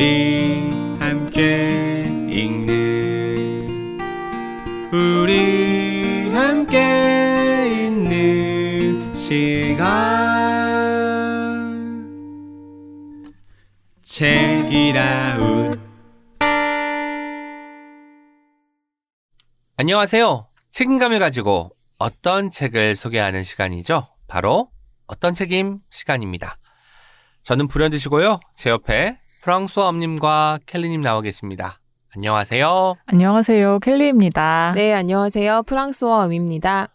우리 함께 읽는 우리 함께 있는 시간 책이라웃 안녕하세요. 책임감을 가지고 어떤 책을 소개하는 시간이죠. 바로 어떤 책임 시간입니다. 저는 불현듯이고요. 제 옆에 프랑스와 엄님과 켈리님 나와 계십니다. 안녕하세요. 안녕하세요. 켈리입니다. 네, 안녕하세요. 프랑스어 음입니다.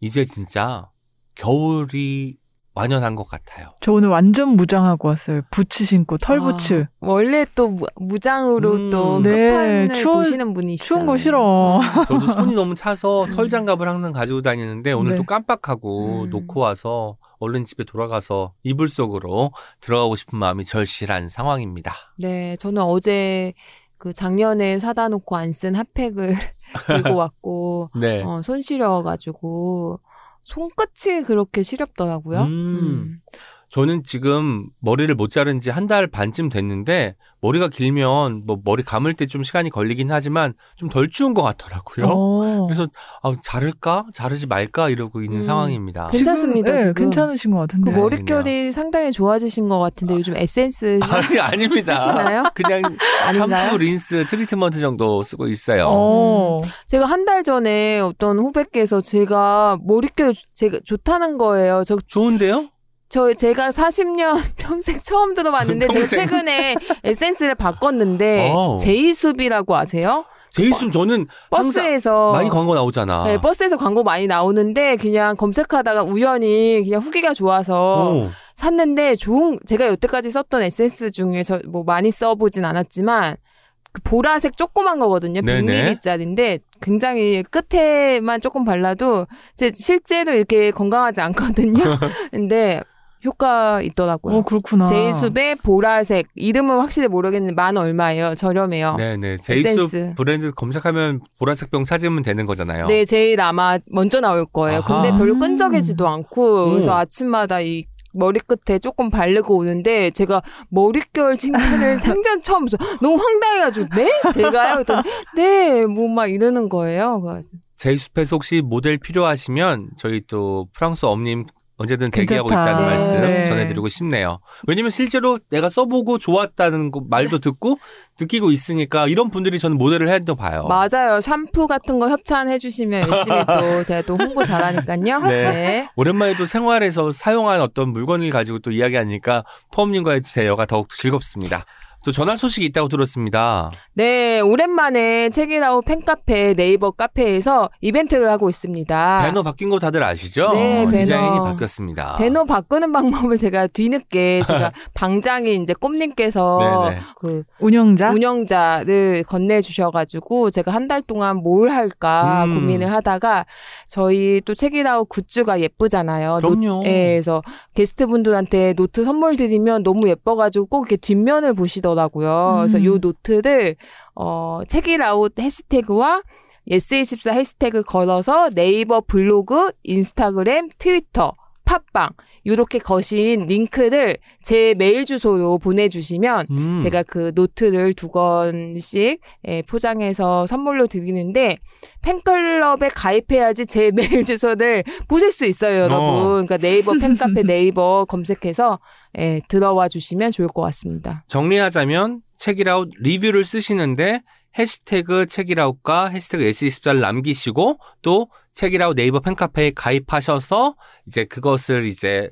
이제 진짜 겨울이 완연한 것 같아요. 저 오늘 완전 무장하고 왔어요. 부츠 신고 털 부츠. 아, 원래 또 무, 장으로 음. 또 네, 끝판을 추워- 보시는 분이시죠. 추운 거 싫어. 저도 손이 너무 차서 털 장갑을 항상 가지고 다니는데 오늘 네. 또 깜빡하고 음. 놓고 와서 얼른 집에 돌아가서 이불 속으로 들어가고 싶은 마음이 절실한 상황입니다. 네, 저는 어제 그 작년에 사다 놓고 안 쓴 핫팩을 들고 왔고 네. 어, 손 시려가지고 손끝이 그렇게 시렵더라고요. 음. 저는 지금 머리를 못 자른 지 한 달 반쯤 됐는데 머리가 길면 뭐 머리 감을 때 좀 시간이 걸리긴 하지만 좀 덜 추운 것 같더라고요. 어. 그래서 아, 자를까 자르지 말까 이러고 있는 음. 상황입니다. 괜찮습니다, 네, 지금. 괜찮으신 것그 같은데. 뭐- 머릿결이 상당히 좋아지신 것 같은데 요즘 에센스 아니 아닙니다. 쓰시나요? 그냥? 샴푸, 린스, treatment 정도 쓰고 있어요. 어. 제가 한 달 전에 어떤 후배께서 제가 머릿결 제가 좋다는 거예요. 저 좋은데요? 저 제가 40년 평생 처음 들어봤는데 제가. 최근에 에센스를 바꿨는데 어. 제이숲이라고 아세요? 제이숲 저는 버스에서 많이 광고 나오잖아. 네, 버스에서 광고 많이 나오는데 그냥 검색하다가 우연히 그냥 후기가 좋아서 오. 샀는데 좋은 제가 여태까지 썼던 에센스 중에 저 뭐 많이 써보진 않았지만 그 보라색 조그만 거거든요. 네네. 100ml짜리인데 굉장히 끝에만 조금 발라도 제 실제로 이렇게 건강하지 않거든요. 근데 효과 있더라고요. 어, 그렇구나. 제이숲의 보라색 이름은 확실히 모르겠는데 만 얼마예요. 저렴해요. 네. 네네. 제이숲 에센스. 브랜드 검색하면 보라색 병 찾으면 되는 거잖아요. 제일 아마 먼저 나올 거예요. 아하. 근데 별로 음. 끈적이지도 않고 그래서 오. 아침마다 이 머리끝에 조금 바르고 오는데 제가 머릿결 칭찬을 생전 처음 해서 너무 황당해가지고 네? 제가요? 네뭐 막 이러는 거예요. 제이숲에서 혹시 모델 필요하시면 저희 또 프랑스 엄님 언제든 대기하고 괜찮다. 있다는 네. 말씀 전해드리고 싶네요. 왜냐면 실제로 내가 써보고 좋았다는 거 말도 듣고 느끼고 있으니까 이런 분들이 저는 모델을 해도 봐요. 맞아요. 샴푸 같은 거 협찬해 주시면 열심히 또 제가 또 홍보 잘하니까요. 네. 네. 오랜만에 또 생활에서 사용한 어떤 물건을 가지고 또 이야기하니까 포엄님과의 대화가 더욱 즐겁습니다. 또 전할 소식이 있다고 들었습니다. 네, 오랜만에 책이라우 팬카페 네이버 카페에서 이벤트를 하고 있습니다. 배너 바뀐 거 다들 아시죠? 네, 배너. 디자인이 바뀌었습니다. 배너 바꾸는 방법을 제가 뒤늦게 제가 방장이 이제 꼼님께서 네네. 그 운영자? 운영자를 건네 주셔가지고 제가 한 달 동안 뭘 할까 음. 고민을 하다가 저희 또 책읽아웃 굿즈가 예쁘잖아요. 그럼요. 노, 예, 그래서 게스트분들한테 노트 선물 드리면 너무 예뻐가지고 꼭 이렇게 뒷면을 보시더라고요. 그래서 음. 요 노트를 어 책읽아웃 해시태그와 예스24 해시태그 걸어서 네이버 블로그, 인스타그램, 트위터, 팟빵 요렇게 거신 링크를 제 메일 주소로 보내주시면 음. 제가 그 노트를 두 권씩 예, 포장해서 선물로 드리는데 팬클럽에 가입해야지 제 메일 주소를 보실 수 있어요, 여러분. 어. 그러니까 네이버 팬카페 네이버 검색해서 예, 들어와 주시면 좋을 것 같습니다. 정리하자면 책이라웃 리뷰를 쓰시는데 해시태그 책이라웃과 해시태그 S24를 남기시고 또 책이라웃 네이버 팬카페에 가입하셔서 이제 그것을 이제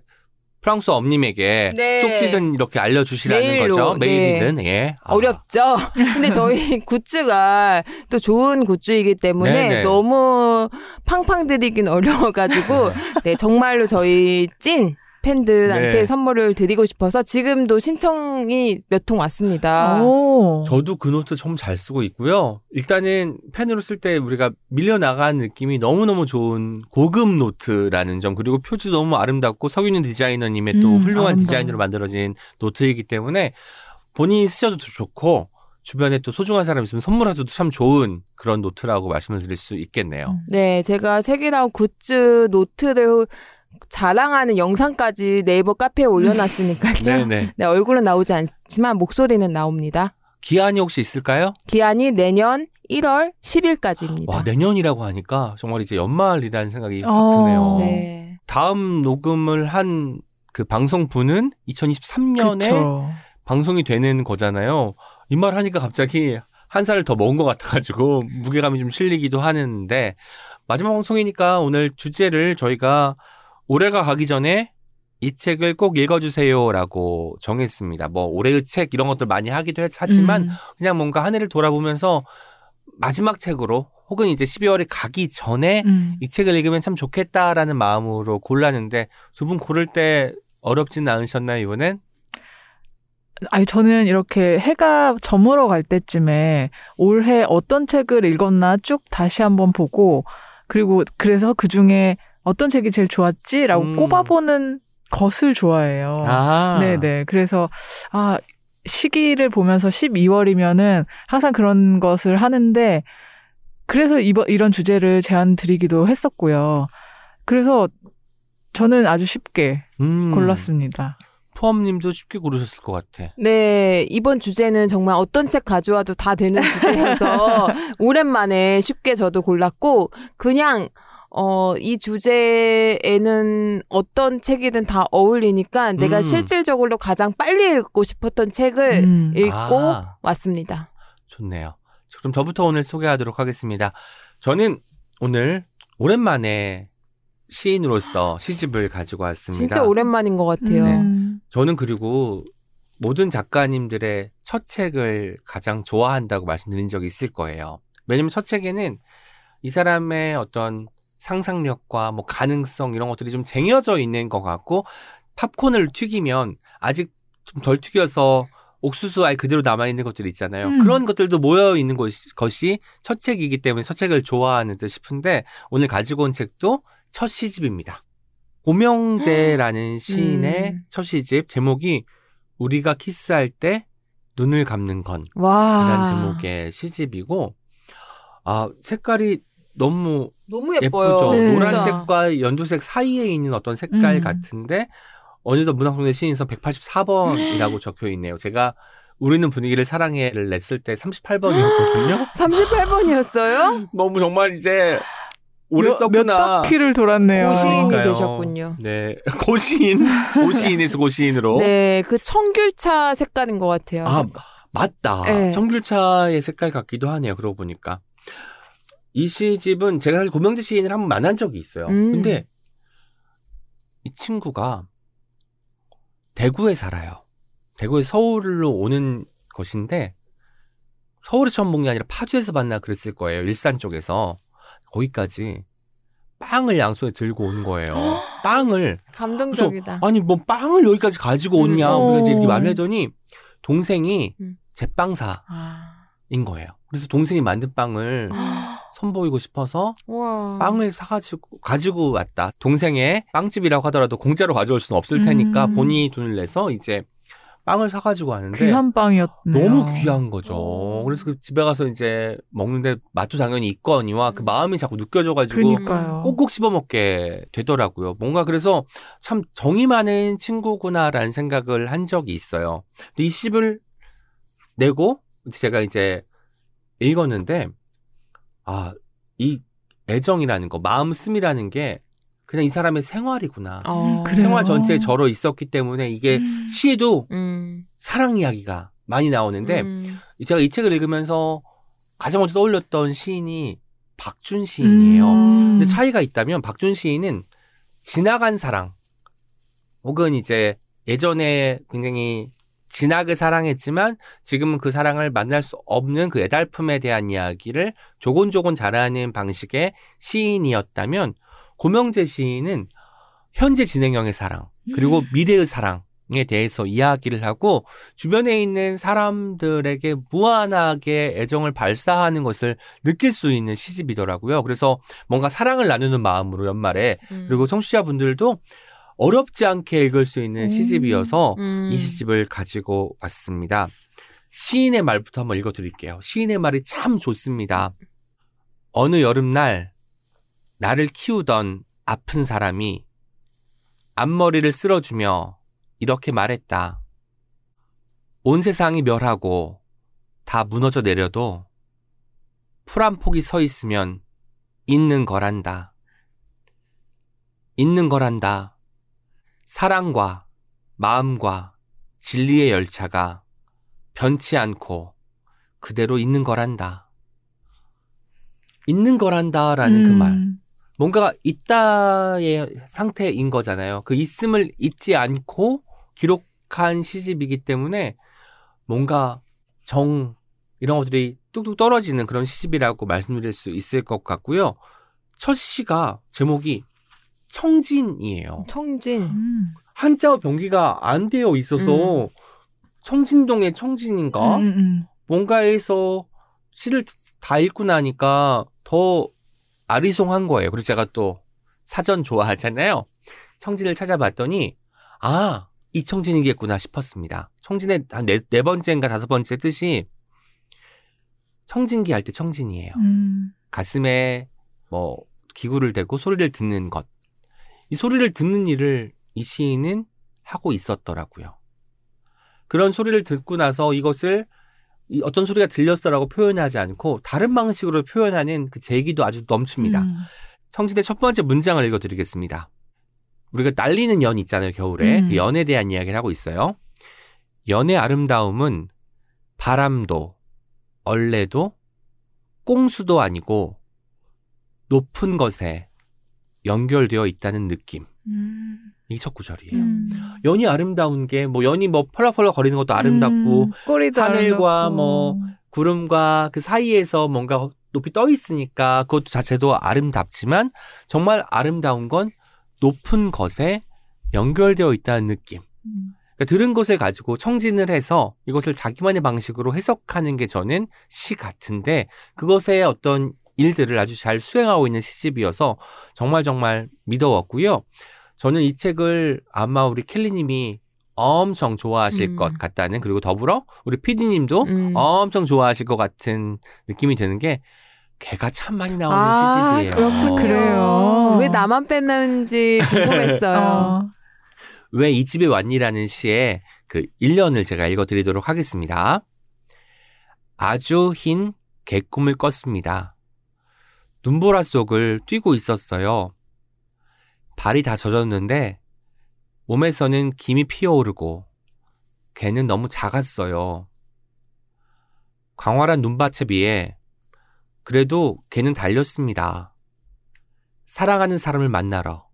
프랑스 엄님에게 네. 쪽지든 이렇게 알려주시라는 메일로, 거죠. 네. 메일이든 예. 아. 어렵죠? 근데 저희 굿즈가 또 좋은 굿즈이기 때문에 네네. 너무 팡팡 드리긴 어려워가지고 네, 정말로 저희 찐 팬들한테 네. 선물을 드리고 싶어서 지금도 신청이 몇 통 왔습니다. 오. 저도 그 노트 참잘 쓰고 있고요. 일단은 펜으로 쓸 때 우리가 밀려나가는 느낌이 너무너무 좋은 고급 노트라는 점 그리고 표지 너무 아름답고 석윤희 디자이너님의 또 음, 훌륭한 아름다워. 디자인으로 만들어진 노트이기 때문에 본인이 쓰셔도 좋고 주변에 또 소중한 사람 있으면 선물하셔도 참 좋은 그런 노트라고 말씀을 드릴 수 있겠네요. 음. 네, 제가 책읽아웃 굿즈 노트를 자랑하는 영상까지 네이버 카페에 올려놨으니까요. 네네. 네, 얼굴은 나오지 않지만 목소리는 나옵니다. 기한이 혹시 있을까요? 기한이 내년 1월 10일까지입니다. 와 내년이라고 하니까 정말 이제 연말이라는 생각이 확 어. 드네요. 네. 다음 녹음을 한 그 방송분은 2023년에 그쵸. 방송이 되는 거잖아요. 이 말 하니까 갑자기 한 살을 더 먹은 것 같아가지고 무게감이 좀 실리기도 하는데 마지막 방송이니까 오늘 주제를 저희가 올해가 가기 전에 이 책을 꼭 읽어주세요라고 정했습니다. 뭐 올해의 책 이런 것들 많이 하기도 했- 하지만 음. 그냥 뭔가 한 해를 돌아보면서 마지막 책으로 혹은 이제 12월에 가기 전에 음. 이 책을 읽으면 참 좋겠다라는 마음으로 골랐는데 두 분 고를 때 어렵진 않으셨나요 이번엔? 아니 저는 이렇게 해가 저물어 갈 때쯤에 올해 어떤 책을 읽었나 쭉 다시 한번 보고 그리고 그래서 그 중에 어떤 책이 제일 좋았지라고 음. 꼽아보는 것을 좋아해요. 아, 네네. 그래서 아 시기를 보면서 12월이면은 항상 그런 것을 하는데 그래서 이번 이런 주제를 제안 드리기도 했었고요. 그래서 저는 아주 쉽게 음, 골랐습니다. 푸엄님도 쉽게 고르셨을 것 같아. 네, 이번 주제는 정말 어떤 책 가져와도 다 되는 주제여서 오랜만에 쉽게 저도 골랐고 그냥 어, 이 주제에는 어떤 책이든 다 어울리니까 내가 음. 실질적으로 가장 빨리 읽고 싶었던 책을 음. 읽고 아. 왔습니다. 좋네요. 그럼 저부터 오늘 소개하도록 하겠습니다. 저는 오늘 오랜만에 시인으로서 시집을 가지고 왔습니다. 진짜 오랜만인 것 같아요. 음. 저는 그리고 모든 작가님들의 첫 책을 가장 좋아한다고 말씀드린 적이 있을 거예요. 왜냐면 첫 책에는 이 사람의 어떤 상상력과 뭐 가능성 이런 것들이 좀 쟁여져 있는 것 같고 팝콘을 튀기면 아직 좀 덜 튀겨서 옥수수 아예 그대로 남아있는 것들이 있잖아요. 음. 그런 것들도 모여있는 것이, 첫 책이기 때문에 첫 책을 좋아하는 듯 싶은데 오늘 가지고 온 책도 첫 시집입니다. 고명재라는 시인의 음. 첫 시집 제목이 우리가 키스할 때 눈을 감는 건 와. 이라는 제목의 시집이고 아 색깔이 너무 너무 예뻐요. 예쁘죠. 네. 진짜. 노란색과 연두색 사이에 있는 어떤 색깔 음. 같은데 어느덧 문학동네 시인선 184번이라고 적혀 있네요. 제가 우리는 분위기를 사랑해를 냈을 때 38번이었거든요. 38번이었어요? 너무 정말 이제 오래 몇, 몇 썼구나. 바퀴를 돌았네요. 고시인이 그러니까요. 되셨군요. 네, 고시인, 고시인에서 고시인으로. 네, 그 청귤차 색깔인 것 같아요. 아 맞다. 네. 청귤차의 색깔 같기도 하네요. 그러고 보니까 이 시집은 제가 사실 고명재 시인을 한 번 만난 적이 있어요. 음. 근데 이 친구가 대구에 살아요. 대구에 서울로 오는 것인데 서울에 처음 본 게 아니라 파주에서 만나 그랬을 거예요. 일산 쪽에서 거기까지 빵을 양손에 들고 온 거예요. 빵을 감동적이다. 아니 뭐 빵을 여기까지 가지고 오냐 음. 우리가 이제 이렇게 어. 말을 했더니 동생이 음. 제빵사인 아. 거예요. 그래서 동생이 만든 빵을 선보이고 싶어서 우와. 빵을 사가지고 가지고 왔다. 동생의 빵집이라고 하더라도 공짜로 가져올 수는 없을 테니까 음. 본인이 돈을 내서 이제 빵을 사가지고 왔는데 귀한 빵이었네요. 너무 귀한 거죠. 오. 그래서 그 집에 가서 이제 먹는데 맛도 당연히 있거니와 그 마음이 자꾸 느껴져가지고 그러니까요. 꼭꼭 씹어 먹게 되더라고요. 뭔가 그래서 참 정이 많은 친구구나라는 생각을 한 적이 있어요. 근데 이 시집을 내고 제가 이제 읽었는데 아, 이 애정이라는 거, 마음씀이라는 게 그냥 이 사람의 생활이구나. 어. 생활 전체에 절어 있었기 때문에 이게 음. 시에도 음. 사랑 이야기가 많이 나오는데 음. 제가 이 책을 읽으면서 가장 먼저 떠올렸던 시인이 박준 시인이에요. 음. 근데 차이가 있다면 박준 시인은 지나간 사랑 혹은 이제 예전에 굉장히 진하게 사랑했지만 지금은 그 사랑을 만날 수 없는 그 애달픔에 대한 이야기를 조곤조곤 잘하는 방식의 시인이었다면 고명재 시인은 현재 진행형의 사랑 그리고 미래의 사랑에 대해서 이야기를 하고 주변에 있는 사람들에게 무한하게 애정을 발사하는 것을 느낄 수 있는 시집이더라고요. 그래서 뭔가 사랑을 나누는 마음으로 연말에 음. 그리고 청취자분들도 어렵지 않게 읽을 수 있는 음. 시집이어서 음. 이 시집을 가지고 왔습니다. 시인의 말부터 한번 읽어드릴게요. 시인의 말이 참 좋습니다. 어느 여름날 나를 키우던 아픈 사람이 앞머리를 쓸어주며 이렇게 말했다. 온 세상이 멸하고 다 무너져 내려도 풀 한 폭이 서 있으면 있는 거란다. 있는 거란다. 사랑과 마음과 진리의 열차가 변치 않고 그대로 있는 거란다. 있는 거란다라는 그 말. 음. 뭔가 있다의 상태인 거잖아요. 그 있음을 잊지 않고 기록한 시집이기 때문에 뭔가 정 이런 것들이 뚝뚝 떨어지는 그런 시집이라고 말씀드릴 수 있을 것 같고요. 첫 시가 제목이 청진이에요. 청진. 음. 한자와 병기가 안 되어 있어서 청진동의 청진인가? 음, 음. 뭔가에서 시를 다 읽고 나니까 더 아리송한 거예요. 그래서 제가 또 사전 좋아하잖아요. 청진을 찾아봤더니 아, 이 청진이겠구나 싶었습니다. 청진의 한 네, 네 번째인가 다섯 번째 뜻이 청진기 할 때 청진이에요. 음. 가슴에 뭐 기구를 대고 소리를 듣는 것. 이 소리를 듣는 일을 이 시인은 하고 있었더라고요. 그런 소리를 듣고 나서 이것을 이 어떤 소리가 들렸어라고 표현하지 않고 다른 방식으로 표현하는 그 재기도 아주 넘칩니다. 음. 청진의 첫 번째 문장을 읽어드리겠습니다. 우리가 날리는 연 있잖아요, 겨울에. 음. 그 연에 대한 이야기를 하고 있어요. 연의 아름다움은 바람도, 얼레도, 꽁수도 아니고 높은 것에 연결되어 있다는 느낌. 음. 이게 첫 구절이에요. 음. 연이 아름다운 게 뭐 연이 뭐 펄럭펄럭 거리는 것도 아름답고 음, 하늘과 아름답고. 뭐 구름과 그 사이에서 뭔가 높이 떠 있으니까 그것도 자체도 아름답지만 정말 아름다운 건 높은 것에 연결되어 있다는 느낌. 음. 그러니까 들은 것을 가지고 청진을 해서 이것을 자기만의 방식으로 해석하는 게 저는 시 같은데 그것의 어떤 일들을 아주 잘 수행하고 있는 시집이어서 정말 정말 믿어왔고요. 저는 이 책을 아마 우리 켈리님이 엄청 좋아하실 음. 것 같다는 그리고 더불어 우리 피디님도 음. 엄청 좋아하실 것 같은 느낌이 드는 게 개가 참 많이 나오는 아, 시집이에요. 그렇군요. 그래요. 왜 나만 뺐는지 궁금했어요. 어. 왜이 집에 왔니라는 시의 그 1년을 제가 읽어드리도록 하겠습니다. 아주 흰 개꿈을 꿨습니다. 눈보라 속을 뛰고 있었어요. 발이 다 젖었는데 몸에서는 김이 피어오르고 개는 너무 작았어요. 광활한 눈밭에 비해 그래도 개는 달렸습니다. 사랑하는 사람을 만나러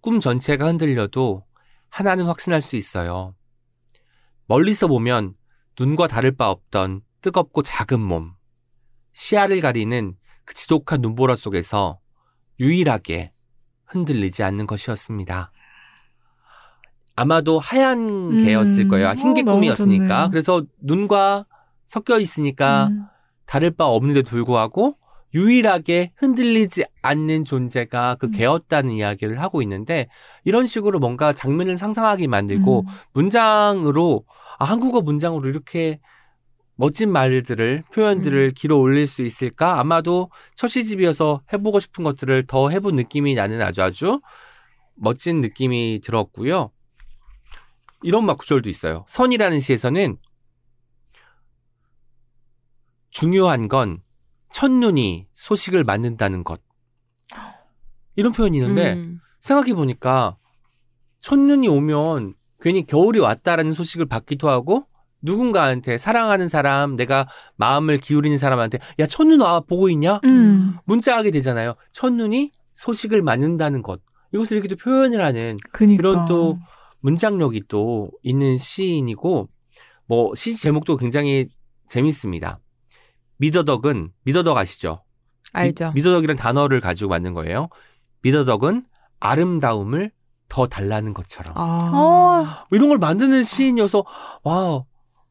꿈 전체가 흔들려도 하나는 확신할 수 있어요. 멀리서 보면 눈과 다를 바 없던 뜨겁고 작은 몸, 시야를 가리는 그 지독한 눈보라 속에서 유일하게 흔들리지 않는 것이었습니다. 아마도 하얀 음, 개였을 거예요. 흰 어, 개꿈이었으니까. 너무 좋네요. 그래서 눈과 섞여 있으니까 음. 다를 바 없는데도 불구하고 유일하게 흔들리지 않는 존재가 그 음. 개였다는 이야기를 하고 있는데 이런 식으로 뭔가 장면을 상상하게 만들고 음. 문장으로 아, 한국어 문장으로 이렇게 멋진 말들을 표현들을 길어 올릴 수 있을까? 아마도 첫 시집이어서 해보고 싶은 것들을 더 해본 느낌이 나는 아주 아주 멋진 느낌이 들었고요. 이런 막 구절도 있어요. 선이라는 시에서는 중요한 건 첫눈이 소식을 맞는다는 것. 이런 표현이 있는데 음. 생각해 보니까 첫눈이 오면 괜히 겨울이 왔다라는 소식을 받기도 하고 누군가한테 사랑하는 사람, 내가 마음을 기울이는 사람한테 야 첫눈 와 보고 있냐? 음. 문자하게 되잖아요. 첫눈이 소식을 맞는다는 것. 이것을 이렇게 또 표현을 하는 그니까. 이런 또 문장력이 또 있는 시인이고 뭐 시 제목도 굉장히 재밌습니다. 미더덕은 미더덕 아시죠? 알죠. 미, 미더덕이라는 단어를 가지고 만든 거예요. 미더덕은 아름다움을 더 달라는 것처럼 아. 어, 뭐 이런 걸 만드는 시인이어서 와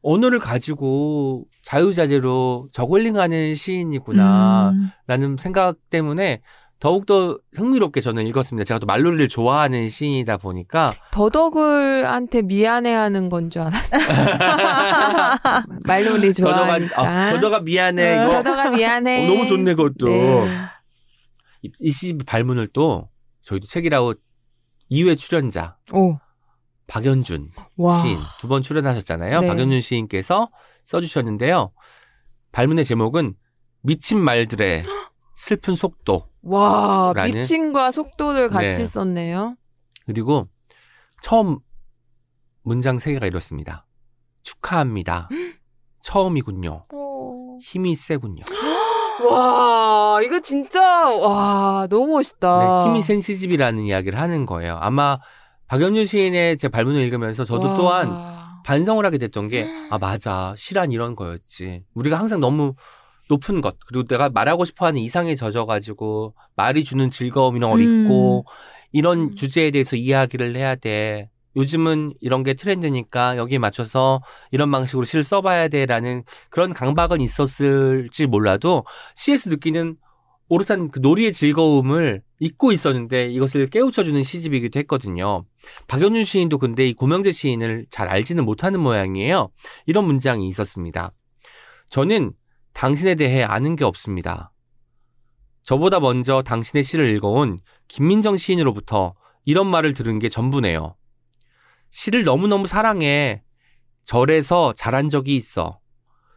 언어를 가지고 자유자재로 저글링하는 시인이구나 음. 라는 생각 때문에 더욱더 흥미롭게 저는 읽었습니다. 제가 또 말놀이를 좋아하는 시인이다 보니까 더덕을한테 미안해하는 건 줄 알았어요. 말놀이 좋아하니까. 아, 더더가 미안해 이거 더덕아 미안해. 어, 너무 좋네 그것도 네. 이, 이 시집 발문을 또 저희도 책이라고 2회 출연자 오. 박연준 와. 시인 두 번 출연하셨잖아요. 네. 박연준 시인께서 써주셨는데요. 발문의 제목은 미친 말들의 슬픈 속도 와, 미친과 속도를 같이 네. 썼네요. 그리고 처음 문장 세 개가 이렇습니다. 축하합니다. 처음이군요. 오. 힘이 세군요. 와, 이거 진짜, 와, 너무 멋있다. 네, 힘이 센 시집이라는 이야기를 하는 거예요. 아마 박연준 시인의 제 발문을 읽으면서 저도 와. 또한 반성을 하게 됐던 게, 아, 맞아. 시란 이런 거였지. 우리가 항상 너무 높은 것, 그리고 내가 말하고 싶어 하는 이상에 젖어가지고, 말이 주는 즐거움 이런 걸 음. 이런 음. 주제에 대해서 이야기를 해야 돼. 요즘은 이런 게 트렌드니까 여기에 맞춰서 이런 방식으로 시를 써봐야 돼라는 그런 강박은 있었을지 몰라도 시에서 느끼는 오롯한 그 놀이의 즐거움을 잊고 있었는데 이것을 깨우쳐주는 시집이기도 했거든요. 박연준 시인도 근데 이 고명재 시인을 잘 알지는 못하는 모양이에요. 이런 문장이 있었습니다. 저는 당신에 대해 아는 게 없습니다. 저보다 먼저 당신의 시를 읽어온 김민정 시인으로부터 이런 말을 들은 게 전부네요. 시를 너무너무 사랑해. 절에서 잘한 적이 있어.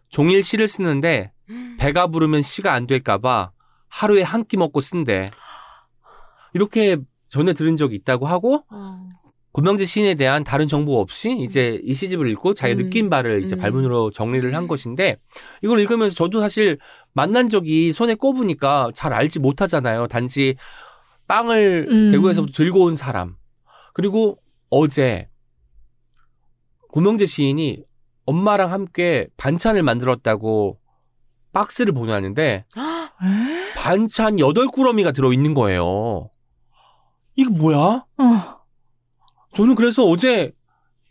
종일 시를 쓰는데 배가 부르면 시가 안 될까봐 하루에 한 끼 먹고 쓴대. 이렇게 전에 들은 적이 있다고 하고 어. 고명재 시인에 대한 다른 정보 없이 이제 이 시집을 읽고 자기 음. 느낀 바를 이제 음. 발문으로 정리를 한 것인데 이걸 읽으면서 저도 사실 만난 적이 손에 꼽으니까 잘 알지 못하잖아요. 단지 빵을 음. 대구에서부터 들고 온 사람. 그리고 어제 고명재 시인이 엄마랑 함께 반찬을 만들었다고 박스를 보내왔는데 에? 반찬 여덟 꾸러미가 들어있는 거예요. 이게 뭐야? 어. 저는 그래서 어제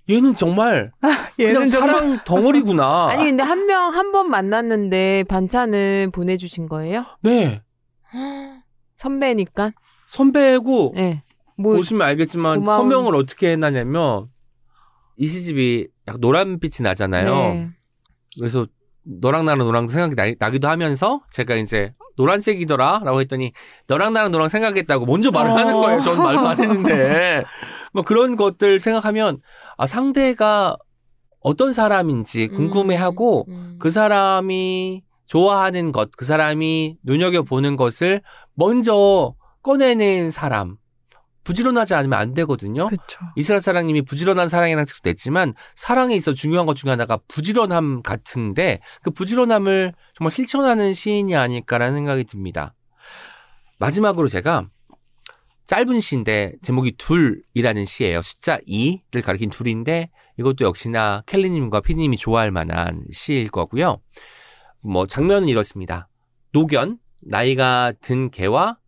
얘는 정말 그냥 얘는 정말 사랑 덩어리구나. 아니, 근데 한 명, 한 번 만났는데 반찬을 보내주신 거예요? 네. 선배니까? 선배고 네. 뭐, 보시면 알겠지만 고마운- 서명을 어떻게 해놨냐면 이 시집이 약간 노란빛이 나잖아요. 네. 그래서 너랑 나랑 노랑 생각이 나, 나기도 하면서 제가 이제 노란색이더라 라고 했더니 너랑 나랑 노랑 생각했다고 먼저 말을 어. 하는 거예요. 저는 말도 안 했는데 뭐 그런 것들 생각하면 아 상대가 어떤 사람인지 궁금해하고 음. 그 사람이 좋아하는 것, 그 사람이 눈여겨 보는 것을 먼저 꺼내는 사람. 부지런하지 않으면 안 되거든요. 그렇죠. 이스라엘 사랑님이 부지런한 사랑이라는 text도 냈지만 사랑에 있어 중요한 것 중에 하나가 부지런함 같은데 그 부지런함을 정말 실천하는 시인이 아닐까라는 생각이 듭니다. 마지막으로 제가 짧은 시인데 제목이 둘이라는 시예요. 숫자 2를 가리킨 둘인데 이것도 역시나 켈리님과 피디님이 좋아할 만한 시일 거고요. 뭐 장면은 이렇습니다. 노견 나이가 든 개와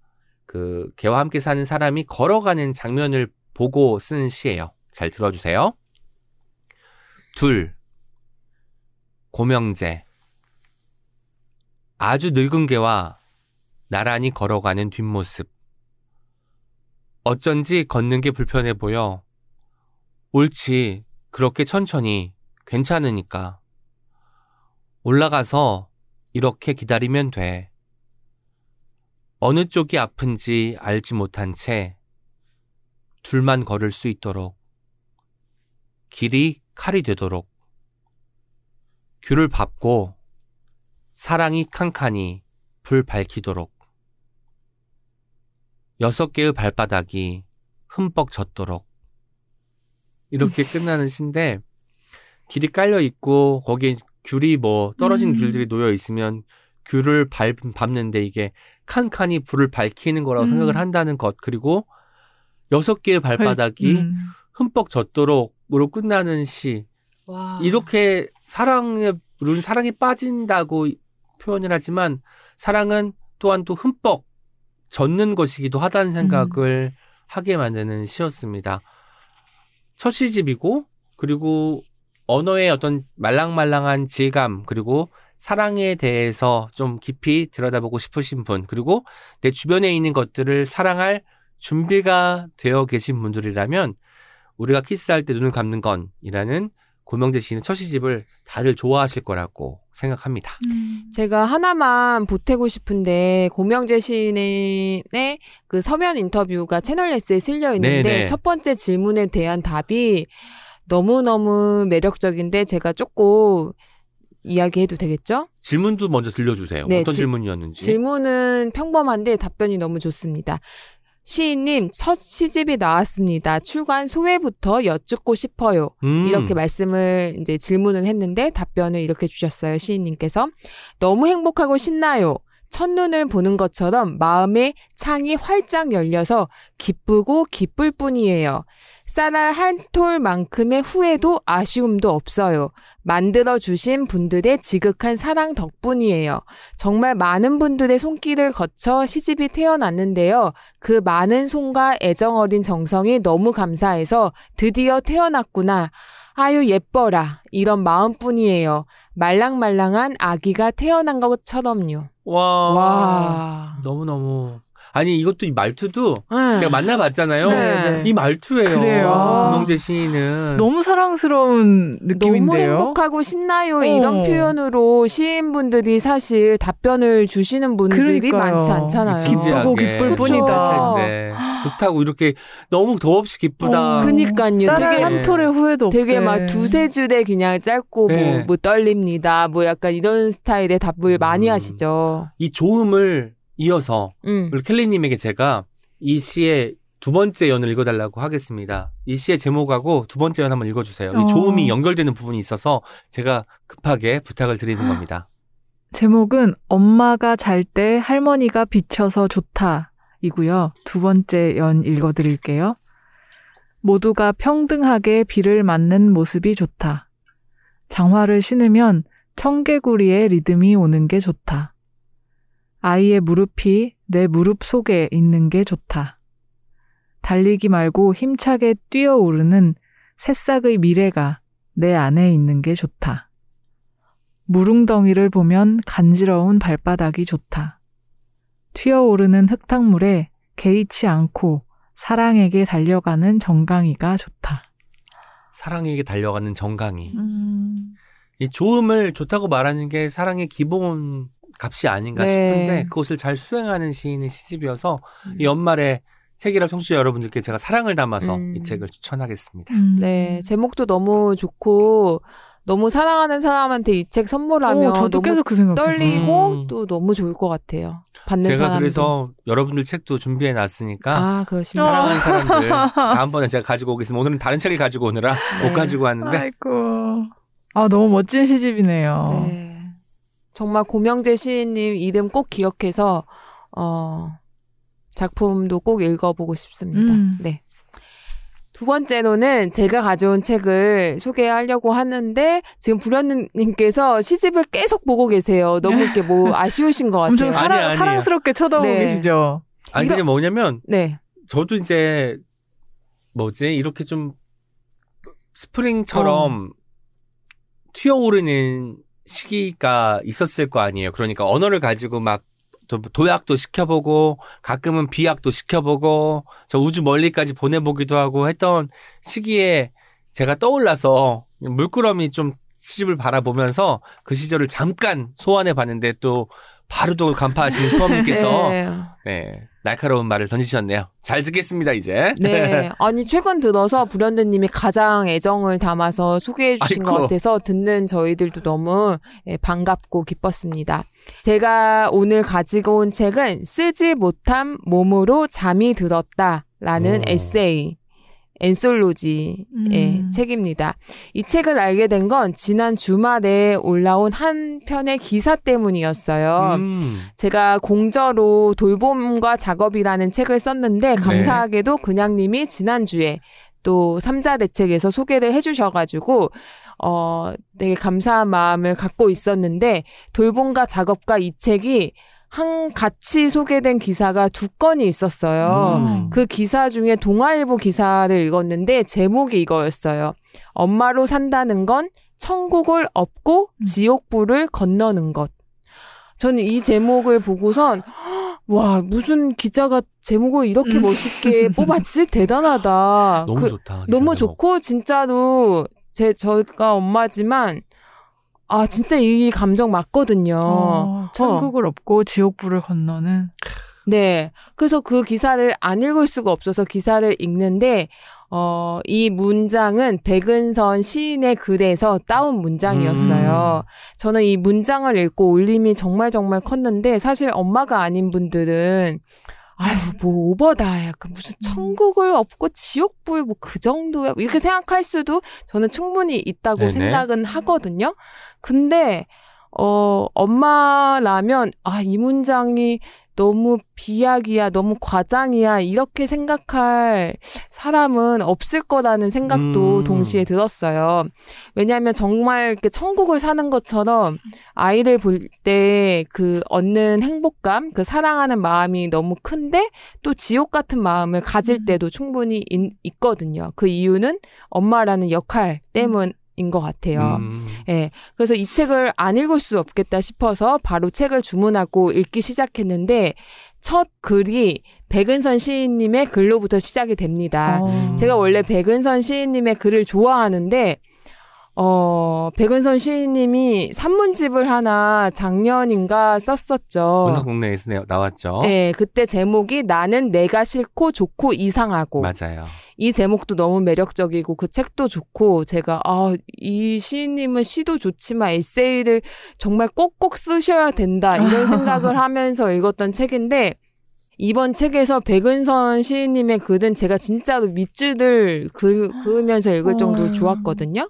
그 개와 함께 사는 사람이 걸어가는 장면을 보고 쓴 시예요. 잘 들어주세요. 둘 고명재 아주 늙은 개와 나란히 걸어가는 뒷모습 어쩐지 걷는 게 불편해 보여 옳지 그렇게 천천히 괜찮으니까 올라가서 이렇게 기다리면 돼. 어느 쪽이 아픈지 알지 못한 채 둘만 걸을 수 있도록 길이 칼이 되도록 귤을 밟고 사랑이 칸칸이 불 밝히도록 여섯 개의 발바닥이 흠뻑 젖도록 이렇게 끝나는 시인데 길이 깔려 있고 거기에 귤이 뭐 떨어진 음. 귤들이 놓여 있으면 귤을 밟, 밟는데 이게 칸칸이 불을 밝히는 거라고 음. 생각을 한다는 것 그리고 여섯 개의 발바닥이 음. 흠뻑 젖도록으로 끝나는 시 와. 이렇게 사랑에 우리는 사랑에 빠진다고 표현을 하지만 사랑은 또한 또 흠뻑 젖는 것이기도 하다는 생각을 하게 만드는 시였습니다. 첫 시집이고 그리고 언어의 어떤 말랑말랑한 질감 그리고 사랑에 대해서 좀 깊이 들여다보고 싶으신 분 그리고 내 주변에 있는 것들을 사랑할 준비가 되어 계신 분들이라면 우리가 키스할 때 눈을 감는 건이라는 고명재 시인의 첫 시집을 다들 좋아하실 거라고 생각합니다. 제가 하나만 보태고 싶은데 고명재 시인의 그 서면 인터뷰가 채널 S에 실려 있는데 네네. 첫 번째 질문에 대한 답이 너무너무 매력적인데 제가 조금 이야기해도 되겠죠? 질문도 먼저 들려주세요. 네, 어떤 지- 질문이었는지. 질문은 평범한데 답변이 너무 좋습니다. 시인님, 첫 시집이 나왔습니다. 출간 소회부터 여쭙고 싶어요. 음. 이렇게 말씀을 이제 질문을 했는데 답변을 이렇게 주셨어요. 시인님께서. 너무 행복하고 신나요. 첫눈을 보는 것처럼 마음의 창이 활짝 열려서 기쁘고 기쁠 뿐이에요. 쌀알 한 톨만큼의 후회도 아쉬움도 없어요. 만들어주신 분들의 지극한 사랑 덕분이에요. 정말 많은 분들의 손길을 거쳐 시집이 태어났는데요. 그 많은 손과 애정 어린 정성이 너무 감사해서 드디어 태어났구나. 아유, 예뻐라. 이런 마음뿐이에요. 말랑말랑한 아기가 태어난 것처럼요. 와. 와. 너무너무. 아니, 이것도 이 말투도 응. 제가 만나봤잖아요. 네. 이 말투예요. 그래요. 고명재 시인은. 너무 사랑스러운 너무 느낌인데요. 행복하고 신나요. 어. 이런 표현으로 시인분들이 사실 답변을 주시는 분들이 그러니까요. 많지 않잖아요. 기쁘고 기쁠 그쵸. 뿐이다. 이제 좋다고 이렇게 너무 더없이 기쁘다. 어. 그니까요. 되게 한 톨의 후회도 없대. 되게 막 두세 줄에 그냥 짧고 네. 뭐, 뭐 떨립니다. 뭐 약간 이런 스타일의 답을 많이 음. 하시죠. 이 조음을 이어서 음. 우리 켈리님에게 제가 이 시의 두 번째 연을 읽어달라고 하겠습니다. 이 시의 제목하고 두 번째 연 한번 읽어주세요. 어. 이 조음이 연결되는 부분이 있어서 제가 급하게 부탁을 드리는 겁니다. 제목은 엄마가 잘 때 할머니가 비쳐서 좋다이고요. 두 번째 연 읽어드릴게요. 모두가 평등하게 비를 맞는 모습이 좋다. 장화를 신으면 청개구리의 리듬이 오는 게 좋다. 아이의 무릎이 내 무릎 속에 있는 게 좋다. 달리기 말고 힘차게 뛰어오르는 새싹의 미래가 내 안에 있는 게 좋다. 무릉덩이를 보면 간지러운 발바닥이 좋다. 튀어오르는 흙탕물에 개의치 않고 사랑에게 달려가는 정강이가 좋다. 사랑에게 달려가는 정강이. 음, 이 조음을 좋다고 말하는 게 사랑의 기본 값이 아닌가 네. 싶은데 그것을 잘 수행하는 시인의 시집이어서 음. 이 연말에 책이라 청취자 여러분들께 제가 사랑을 담아서 음. 이 책을 추천하겠습니다. 음. 네, 제목도 너무 좋고 너무 사랑하는 사람한테 이 책 선물하면 어, 저도 너무 계속 그 생각. 떨리고 음. 또 너무 좋을 것 같아요. 받는 제가 사람도. 그래서 여러분들 책도 준비해 놨으니까 아, 사랑하는 사람들 다음번에 제가 가지고 오겠습니다. 오늘은 다른 책을 가지고 오느라 네. 못 가지고 왔는데 아이고. 아 너무 멋진 시집이네요. 네. 정말 고명재 시인님 이름 꼭 기억해서 어 작품도 꼭 읽어보고 싶습니다. 음. 네. 두 번째로는 제가 가져온 책을 소개하려고 하는데 지금 불현님께서 시집을 계속 보고 계세요. 너무 이렇게 뭐 아쉬우신 것 엄청 같아요. 사랑, 아니에요, 아니에요. 사랑스럽게 쳐다보고 네. 계시죠. 아니 이거- 근데 뭐냐면 네. 저도 이제 뭐지 이렇게 좀 스프링처럼 어. 튀어오르는 시기가 있었을 거 아니에요. 그러니까 언어를 가지고 막 도- 도약도 시켜보고 가끔은 비약도 시켜보고 저 우주 멀리까지 보내보기도 하고 했던 시기에 제가 떠올라서 물끄러미 좀 시집을 바라보면서 그 시절을 잠깐 소환해 봤는데 또 바로 또 간파하신 수험님께서 네. 네, 날카로운 말을 던지셨네요. 잘 듣겠습니다, 이제. 네. 아니, 최근 들어서 불현듯님이 가장 애정을 담아서 소개해 주신 것 아이고. 같아서 듣는 저희들도 너무 예, 반갑고 기뻤습니다. 제가 오늘 가지고 온 책은 쓰지 못한 몸으로 잠이 들었다 라는 오. 에세이. 엔솔로지의 음. 책입니다. 이 책을 알게 된 건 지난 주말에 올라온 한 편의 기사 때문이었어요. 음, 제가 공저로 돌봄과 작업이라는 책을 썼는데 감사하게도 그냥님이 지난주에 또 삼자 대책에서 소개를 해주셔가지고 어 되게 감사한 마음을 갖고 있었는데 돌봄과 작업과 이 책이 한 같이 소개된 기사가 두 건이 있었어요. 음. 그 기사 중에 동아일보 기사를 읽었는데 제목이 이거였어요. 엄마로 산다는 건 천국을 업고 음. 지옥불을 건너는 것. 저는 이 제목을 보고선 와 무슨 기자가 제목을 이렇게 음. 멋있게 뽑았지 대단하다. 너무 그- 좋다. 너무 제목. 좋고 진짜로 제 저가 엄마지만 아 진짜 이 감정 맞거든요. 어, 천국을 얻고 지옥불을 건너는 네. 그래서 그 기사를 안 읽을 수가 없어서 기사를 읽는데, 어, 이 문장은 백은선 시인의 글에서 따온 문장이었어요. 저는 이 문장을 읽고 울림이 정말 정말 컸는데, 사실 엄마가 아닌 분들은, 아유, 뭐, 오버다. 약간 무슨 천국을 얻고 지옥불, 뭐, 그 정도야. 이렇게 생각할 수도 저는 충분히 있다고 네네. 생각은 하거든요. 근데, 어, 엄마라면, 아, 이 문장이 너무 비약이야, 너무 과장이야, 이렇게 생각할 사람은 없을 거라는 생각도 음. 동시에 들었어요. 왜냐하면 정말 이렇게 천국을 사는 것처럼 아이를 볼 때 그 얻는 행복감, 그 사랑하는 마음이 너무 큰데 또 지옥 같은 마음을 가질 음. 때도 충분히 있, 있거든요. 그 이유는 엄마라는 역할 때문 인것 같아요. 음. 예. 그래서 이 책을 안 읽을 수 없겠다 싶어서 바로 책을 주문하고 읽기 시작했는데 첫 글이 백은선 시인님의 글로부터 시작이 됩니다. 어. 제가 원래 백은선 시인님의 글을 좋아하는데 어, 백은선 시인님이 산문집을 하나 작년인가 썼었죠. 문학국내에서 내- 나왔죠. 네, 그때 제목이 나는 내가 싫고 좋고 이상하고 맞아요. 이 제목도 너무 매력적이고 그 책도 좋고 제가 아, 이 시인님은 시도 좋지만 에세이를 정말 꼭꼭 쓰셔야 된다 이런 생각을 하면서 읽었던 책인데 이번 책에서 백은선 시인님의 글은 제가 진짜로 밑줄을 그, 그으면서 읽을 정도로 어. 좋았거든요.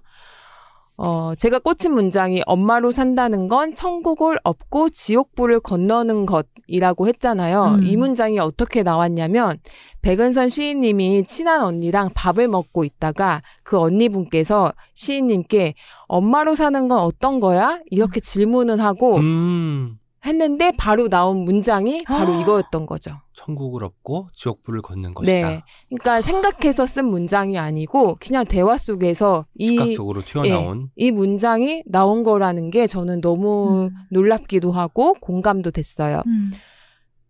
어, 제가 꽂힌 문장이 엄마로 산다는 건 천국을 얻고 지옥불을 건너는 것이라고 했잖아요. 음. 이 문장이 어떻게 나왔냐면 백은선 시인님이 친한 언니랑 밥을 먹고 있다가 그 언니분께서 시인님께 엄마로 사는 건 어떤 거야? 이렇게 질문을 하고 음. 했는데 바로 나온 문장이 바로 아. 이거였던 거죠. 천국을 얻고 지옥불을 걷는 것이다. 네. 그러니까 생각해서 쓴 문장이 아니고 그냥 대화 속에서 이, 즉각적으로 튀어나온 이 문장이 나온 거라는 게 저는 너무 음. 놀랍기도 하고 공감도 됐어요. 음.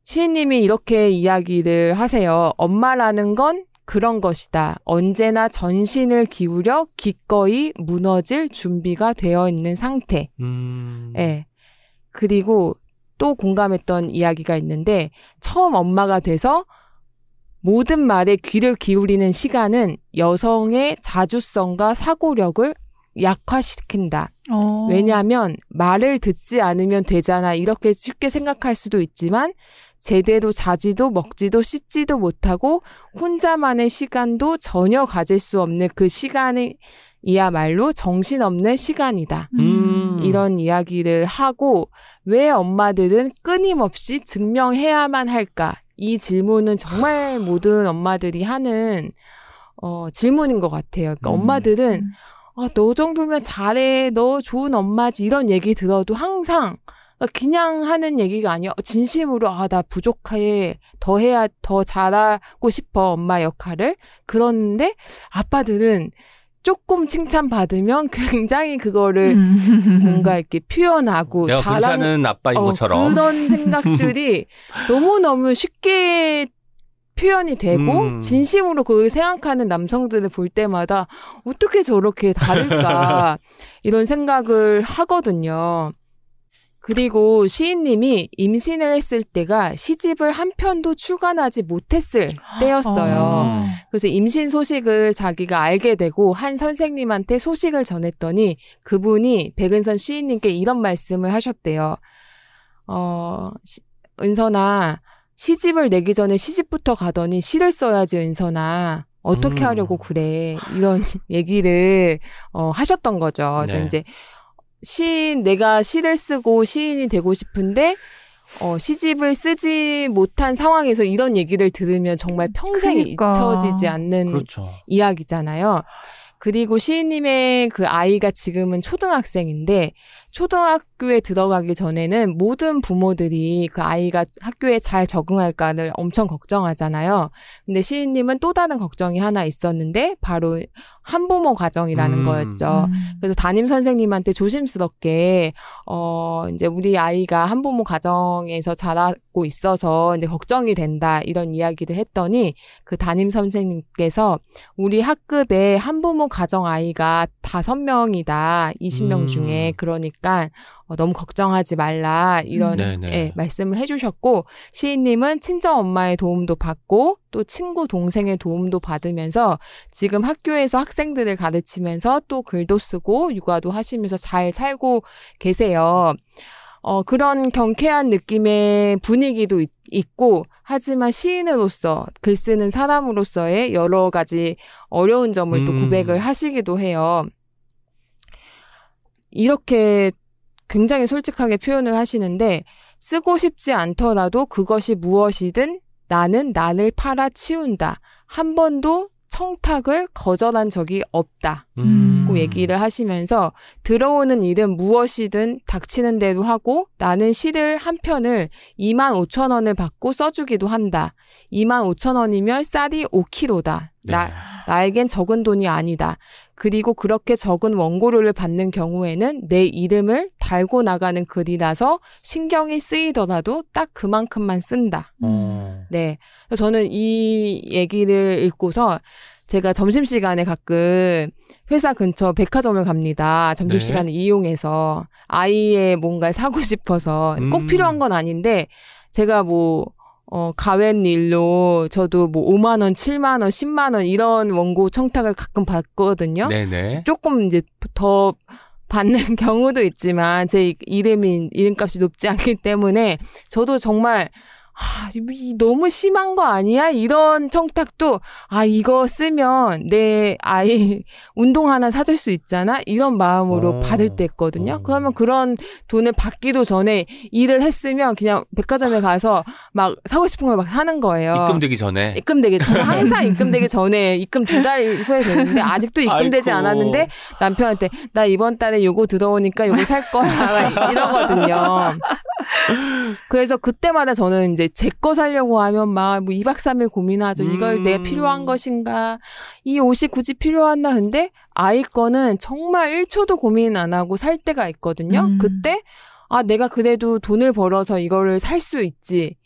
시인님이 이렇게 이야기를 하세요. 엄마라는 건 그런 것이다. 언제나 전신을 기울여 기꺼이 무너질 준비가 되어 있는 상태. 음. 예. 그리고 또 공감했던 이야기가 있는데 처음 엄마가 돼서 모든 말에 귀를 기울이는 시간은 여성의 자주성과 사고력을 약화시킨다. 어. 왜냐하면 말을 듣지 않으면 되잖아. 이렇게 쉽게 생각할 수도 있지만 제대로 자지도 먹지도 씻지도 못하고 혼자만의 시간도 전혀 가질 수 없는 그 시간이 이야말로 정신없는 시간이다. 음. 이런 이야기를 하고 왜 엄마들은 끊임없이 증명해야만 할까? 이 질문은 정말 모든 엄마들이 하는 어, 질문인 것 같아요. 그러니까 음. 엄마들은 음. 아, 너 정도면 잘해, 너 좋은 엄마지 이런 얘기 들어도 항상 그러니까 그냥 하는 얘기가 아니야. 진심으로 아, 나 부족해, 더 해야 더 잘하고 싶어 엄마 역할을. 그런데 아빠들은 조금 칭찬 받으면 굉장히 그거를 음. 뭔가 이렇게 표현하고 내가 자랑 괜찮은 아빠인 어, 것처럼 그런 생각들이 너무너무 쉽게 표현이 되고 음. 진심으로 그걸 생각하는 남성들을 볼 때마다 어떻게 저렇게 다를까 이런 생각을 하거든요. 그리고 시인님이 임신을 했을 때가 시집을 한 편도 출간하지 못했을 때였어요. 어. 그래서 임신 소식을 자기가 알게 되고 한 선생님한테 소식을 전했더니 그분이 백은선 시인님께 이런 말씀을 하셨대요. 어, 시- 은선아, 시집을 내기 전에 시집부터 가더니 시를 써야지, 은선아. 어떻게 음. 하려고 그래. 이런 얘기를, 어, 하셨던 거죠. 그래서 네. 이제, 시인, 내가 시를 쓰고 시인이 되고 싶은데, 어, 시집을 쓰지 못한 상황에서 이런 얘기를 들으면 정말 평생 그러니까. 잊혀지지 않는 그렇죠. 이야기잖아요. 그리고 시인님의 그 아이가 지금은 초등학생인데 초등학교에 들어가기 전에는 모든 부모들이 그 아이가 학교에 잘 적응할까를 엄청 걱정하잖아요. 근데 시인님은 또 다른 걱정이 하나 있었는데 바로 한부모 가정이라는 음. 거였죠. 음. 그래서 담임 선생님한테 조심스럽게 어 이제 우리 아이가 한부모 가정에서 자라고 있어서 이제 걱정이 된다 이런 이야기를 했더니 그 담임 선생님께서 우리 학급에 한부모 가정 아이가 다섯 명이다. 20명 음. 중에 그러니까 어, 너무 걱정하지 말라 이런 네네. 예, 말씀을 해주셨고 시인님은 친정 엄마의 도움도 받고 또 친구 동생의 도움도 받으면서 지금 학교에서 학생들을 가르치면서 또 글도 쓰고 육아도 하시면서 잘 살고 계세요. 어, 그런 경쾌한 느낌의 분위기도 있, 있고, 하지만 시인으로서, 글 쓰는 사람으로서의 여러 가지 어려운 점을 또 음. 고백을 하시기도 해요. 이렇게 굉장히 솔직하게 표현을 하시는데, 쓰고 싶지 않더라도 그것이 무엇이든 나는 나를 팔아 치운다. 한 번도 청탁을 거절한 적이 없다. 음. 고 얘기를 하시면서 들어오는 일은 무엇이든 닥치는 대로 하고 나는 시를 한 편을 2만 5천 원을 받고 써주기도 한다. 2만 5천 원이면 쌀이 5kg다. 네. 나, 나에겐 적은 돈이 아니다. 그리고 그렇게 적은 원고료를 받는 경우에는 내 이름을 달고 나가는 글이라서 신경이 쓰이더라도 딱 그만큼만 쓴다. 어. 네. 저는 이 얘기를 읽고서 제가 점심시간에 가끔 회사 근처 백화점을 갑니다. 점심시간을 이용해서 아이의 뭔가를 사고 싶어서 꼭 음. 필요한 건 아닌데 제가 뭐 어, 가웬 일로 저도 뭐 5만원, 7만원, 10만원 이런 원고 청탁을 가끔 받거든요. 네네. 조금 이제 더 받는 경우도 있지만 제 이- 이름이 이름값이 높지 않기 때문에 저도 정말 아, 이- 너무 심한 거 아니야? 이런 청탁도 아 이거 쓰면 내 아이 운동 하나 사줄 수 있잖아. 이런 마음으로 어. 받을 때 있거든요. 어. 그러면 그런 돈을 받기도 전에 일을 했으면 그냥 백화점에 가서 막 사고 싶은 걸 막 사는 거예요. 입금되기 전에. 입금되기 전에 항상 입금되기 전에 입금 두 달 후에 되는데 아직도 입금되지 아이고. 않았는데 남편한테 나 이번 달에 요거 들어오니까 요거 살 거야 막 이러거든요. 그래서 그때마다 저는 이제 제 거 살려고 하면 막 뭐 2박 3일 고민하죠. 이걸 음. 내가 필요한 것인가? 이 옷이 굳이 필요하나? 근데 아이 거는 정말 1초도 고민 안 하고 살 때가 있거든요. 음. 그때 아 내가 그래도 돈을 벌어서 이거를 살 수 있지.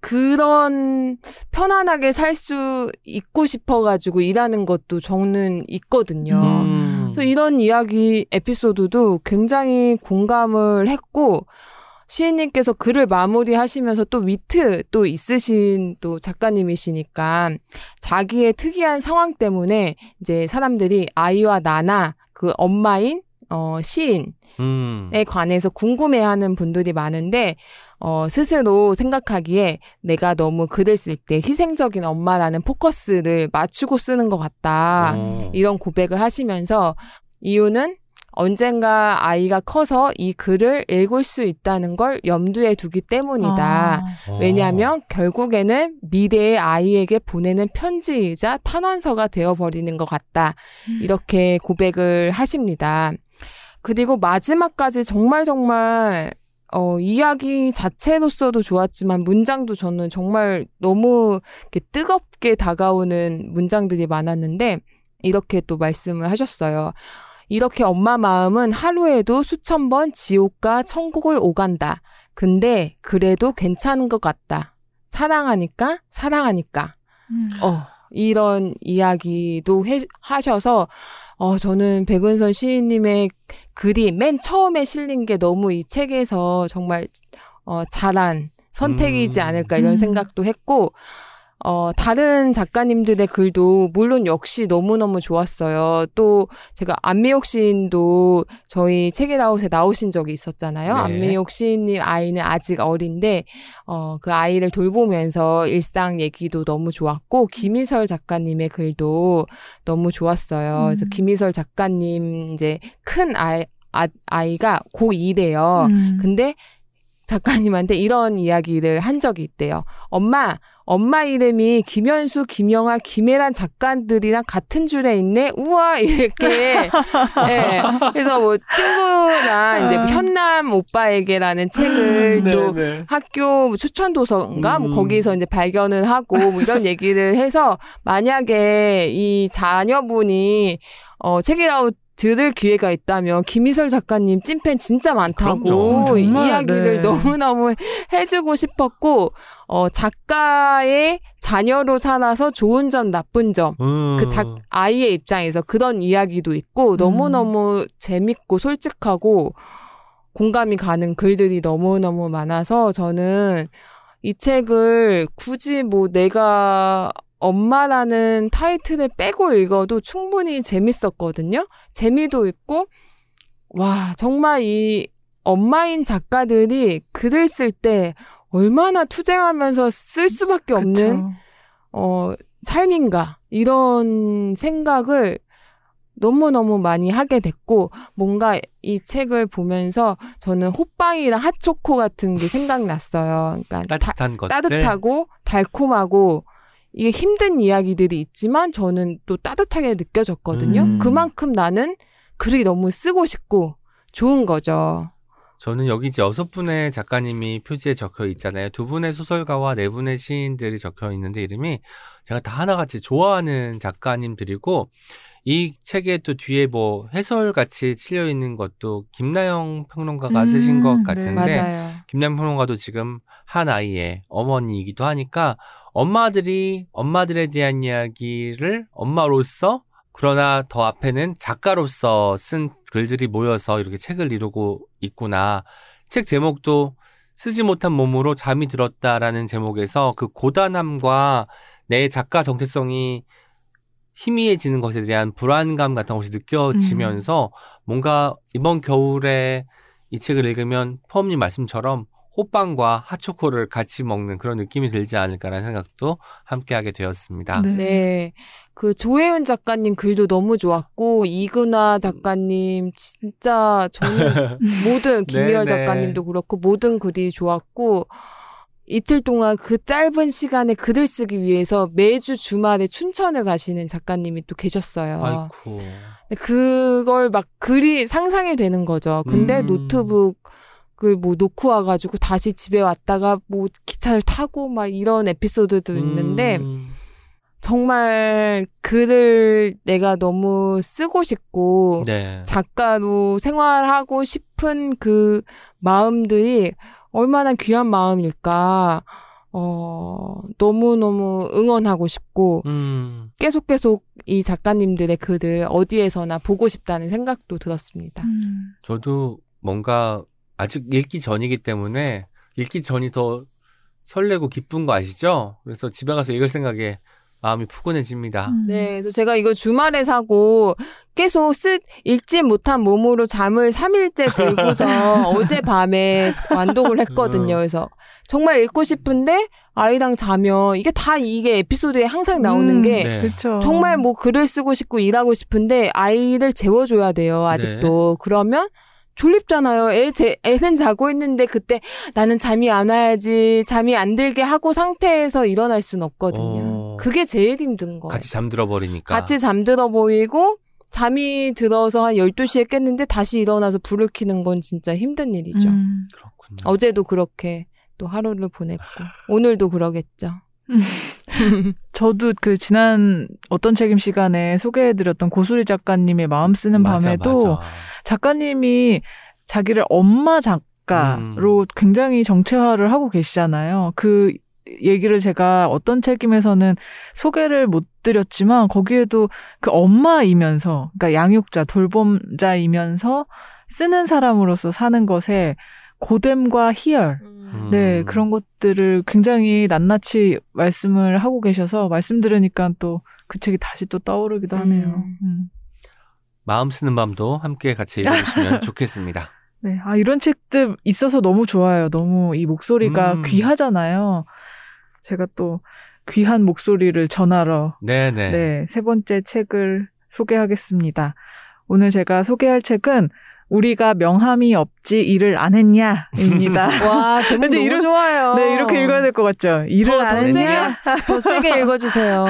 그런 편안하게 살 수 있고 싶어가지고 일하는 것도 저는 있거든요. 음. 그래서 이런 이야기 에피소드도 굉장히 공감을 했고 시인님께서 글을 마무리하시면서 또 위트 또 있으신 또 작가님이시니까 자기의 특이한 상황 때문에 이제 사람들이 아이와 나나 그 엄마인 어 시인에 음. 관해서 궁금해하는 분들이 많은데 어 스스로 생각하기에 내가 너무 글을 쓸 때 희생적인 엄마라는 포커스를 맞추고 쓰는 것 같다. 어. 이런 고백을 하시면서 이유는 언젠가 아이가 커서 이 글을 읽을 수 있다는 걸 염두에 두기 때문이다. 아. 어. 왜냐하면 결국에는 미래의 아이에게 보내는 편지이자 탄원서가 되어버리는 것 같다. 이렇게 고백을 하십니다. 그리고 마지막까지 정말 정말 어, 이야기 자체로서도 좋았지만 문장도 저는 정말 너무 뜨겁게 다가오는 문장들이 많았는데 이렇게 또 말씀을 하셨어요. 이렇게 엄마 마음은 하루에도 수천 번 지옥과 천국을 오간다. 근데 그래도 괜찮은 것 같다. 사랑하니까, 사랑하니까. 음. 어, 이런 이야기도 해, 하셔서, 어, 저는 백은선 시인님의 글이 맨 처음에 실린 게 너무 이 책에서 정말, 어, 잘한 선택이지 음. 않을까 이런 음. 생각도 했고, 어, 다른 작가님들의 글도 물론 역시 너무너무 좋았어요. 또 제가 안미옥 시인도 저희 책이라웃에 나오신 적이 있었잖아요. 네. 안미옥 시인님 아이는 아직 어린데 어, 그 아이를 돌보면서 일상 얘기도 너무 좋았고 김희설 작가님의 글도 너무 좋았어요. 그래서 음. 김희설 작가님 이제 큰 아이 아, 아이가 고2래요. 음. 근데 작가님한테 이런 이야기를 한 적이 있대요. 엄마, 엄마 이름이 김현수, 김영아, 김혜란 작가들이랑 같은 줄에 있네. 우와 이렇게. 예. 그래서 뭐 친구나 이제 뭐 현남 오빠에게라는 책을 또 네네. 학교 추천 도서인가 뭐 음. 거기서 이제 발견을 하고 뭐 이런 얘기를 해서 만약에 이 자녀분이 어 책이라웃 들을 기회가 있다면 김희설 작가님 찐팬 진짜 많다고 그럼요. 정말, 이야기를 네. 너무너무 해주고 싶었고 어 작가의 자녀로 살아서 좋은 점 나쁜 점 음. 그작 아이의 입장에서 그런 이야기도 있고 너무너무 재밌고 솔직하고 공감이 가는 글들이 너무너무 많아서 저는 이 책을 굳이 뭐 내가 엄마라는 타이틀을 빼고 읽어도 충분히 재밌었거든요. 재미도 있고 와 정말 이 엄마인 작가들이 글을 쓸 때 얼마나 투쟁하면서 쓸 수밖에 없는 그쵸. 어, 삶인가, 이런 생각을 너무너무 많이 하게 됐고, 뭔가 이 책을 보면서 저는 호빵이랑 핫초코 같은 게 생각났어요. 그러니까 다- 따뜻한 것들. 따뜻하고 달콤하고, 이게 힘든 이야기들이 있지만 저는 또 따뜻하게 느껴졌거든요. 음. 그만큼 나는 글이 너무 쓰고 싶고 좋은 거죠. 저는 여기 이제 여섯 분의 작가님이 표지에 적혀 있잖아요. 두 분의 소설가와 네 분의 시인들이 적혀 있는데 이름이 제가 다 하나같이 좋아하는 작가님들이고 이 책에 또 뒤에 뭐 해설 같이 칠려 있는 것도 김나영 평론가가 음, 쓰신 것 네. 같은데 맞아요. 김나영 평론가도 지금 한 아이의 어머니이기도 하니까 엄마들이 엄마들에 대한 이야기를 엄마로서 그러나 더 앞에는 작가로서 쓴 글들이 모여서 이렇게 책을 이루고 있구나. 책 제목도 쓰지 못한 몸으로 잠이 들었다라는 제목에서 그 고단함과 내 작가 정체성이 희미해지는 것에 대한 불안감 같은 것이 느껴지면서 뭔가 이번 겨울에 이 책을 읽으면 포엄님 말씀처럼 호빵과 핫초코를 같이 먹는 그런 느낌이 들지 않을까라는 생각도 함께 하게 되었습니다. 네. 네. 그 조혜은 작가님 글도 너무 좋았고 이근아 작가님 진짜 저는 모든 김미열 네네. 작가님도 그렇고 모든 글이 좋았고 이틀 동안 그 짧은 시간에 글을 쓰기 위해서 매주 주말에 춘천을 가시는 작가님이 또 계셨어요. 아이고. 그걸 막 글이 상상이 되는 거죠. 근데 음. 노트북 을 뭐 놓고 와가지고 다시 집에 왔다가 뭐 기차를 타고 막 이런 에피소드도 있는데 음, 정말 글을 내가 너무 쓰고 싶고 네. 작가로 생활하고 싶은 그 마음들이 얼마나 귀한 마음일까. 어, 너무너무 응원하고 싶고 음, 계속 계속 이 작가님들의 글을 어디에서나 보고 싶다는 생각도 들었습니다. 음. 저도 뭔가 아직 읽기 전이기 때문에 읽기 전이 더 설레고 기쁜 거 아시죠? 그래서 집에 가서 읽을 생각에 마음이 푸근해집니다. 음. 네, 그래서 제가 이거 주말에 사고 계속 쓰, 읽지 못한 몸으로 잠을 3일째 들고서 어젯밤에 완독을 했거든요. 그래서 정말 읽고 싶은데 아이랑 자면 이게 다 이게 에피소드에 항상 나오는 음, 게 네. 정말 뭐 글을 쓰고 싶고 일하고 싶은데 아이를 재워줘야 돼요. 아직도. 그러면 졸립잖아요. 애, 제, 애는 자고 있는데 그때 나는 잠이 안 와야지 잠이 안 들게 하고 상태에서 일어날 순 없거든요. 어. 그게 제일 힘든 거예요. 같이 잠들어 버리니까. 같이 잠들어 보이고 잠이 들어서 한 12시에 깼는데 다시 일어나서 불을 켜는 건 진짜 힘든 일이죠. 음. 그렇군요. 어제도 그렇게 또 하루를 보냈고 오늘도 그러겠죠. 저도 그 지난 어떤 책임 시간에 소개해드렸던 고수리 작가님의 마음 쓰는 맞아, 밤에도 맞아. 작가님이 자기를 엄마 작가로 음. 굉장히 정체화를 하고 계시잖아요. 그 얘기를 제가 어떤 책임에서는 소개를 못 드렸지만 거기에도 그 엄마이면서 그러니까 양육자 돌봄자이면서 쓰는 사람으로서 사는 것에 고됨과 희열 음. 네, 그런 것들을 굉장히 낱낱이 말씀을 하고 계셔서 말씀 들으니까 또 그 책이 다시 또 떠오르기도 하네요. 음. 음. 마음 쓰는 밤도 함께 같이 읽어주시면 좋겠습니다. 네, 아, 이런 책들 있어서 너무 좋아요. 너무 이 목소리가 음. 귀하잖아요. 제가 또 귀한 목소리를 전하러 네네. 네, 세 번째 책을 소개하겠습니다. 오늘 제가 소개할 책은 우리가 명함이 없지 일을 안 했냐입니다. 와 제목 너무 이런- 좋아요. 네, 이렇게 읽어야 될 것 같죠. 일을 더, 안 더 했냐? 세게 더 세게 읽어주세요.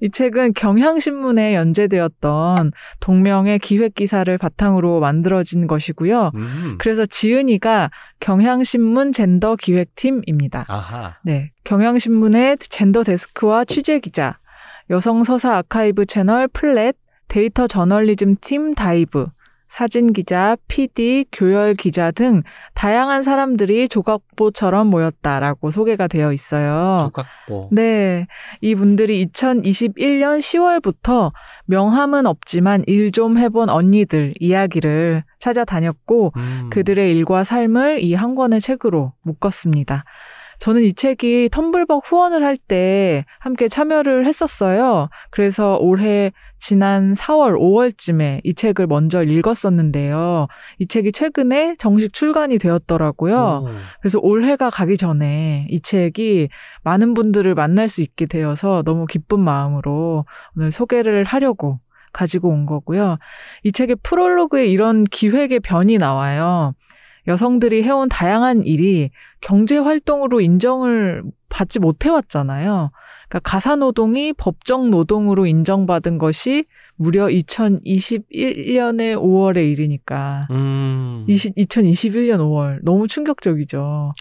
이 책은 경향신문에 연재되었던 동명의 기획 기사를 바탕으로 만들어진 것이고요. 음. 그래서 지은이가 경향신문 젠더 기획팀입니다. 아하. 네. 경향신문의 젠더 데스크와 취재 기자, 여성 서사 아카이브 채널 플랫, 데이터 저널리즘 팀 다이브, 사진 기자, PD, 교열 기자 등 다양한 사람들이 조각보처럼 모였다라고 소개가 되어 있어요. 조각보. 네. 이분들이 2021년 10월부터 명함은 없지만 일 좀 해본 언니들 이야기를 찾아다녔고 음. 그들의 일과 삶을 이 한 권의 책으로 묶었습니다. 저는 이 책이 텀블벅 후원을 할 때 함께 참여를 했었어요. 그래서 올해 지난 4월, 5월쯤에 이 책을 먼저 읽었었는데요. 이 책이 최근에 정식 출간이 되었더라고요. 오. 그래서 올해가 가기 전에 이 책이 많은 분들을 만날 수 있게 되어서 너무 기쁜 마음으로 오늘 소개를 하려고 가지고 온 거고요. 이 책의 프롤로그에 이런 기획의 변이 나와요. 여성들이 해온 다양한 일이 경제 활동으로 인정을 받지 못해 왔잖아요. 그러니까 가사 노동이 법정 노동으로 인정받은 것이 무려 2021년의 5월의 일이니까. 음. 20, 2021년 5월. 너무 충격적이죠.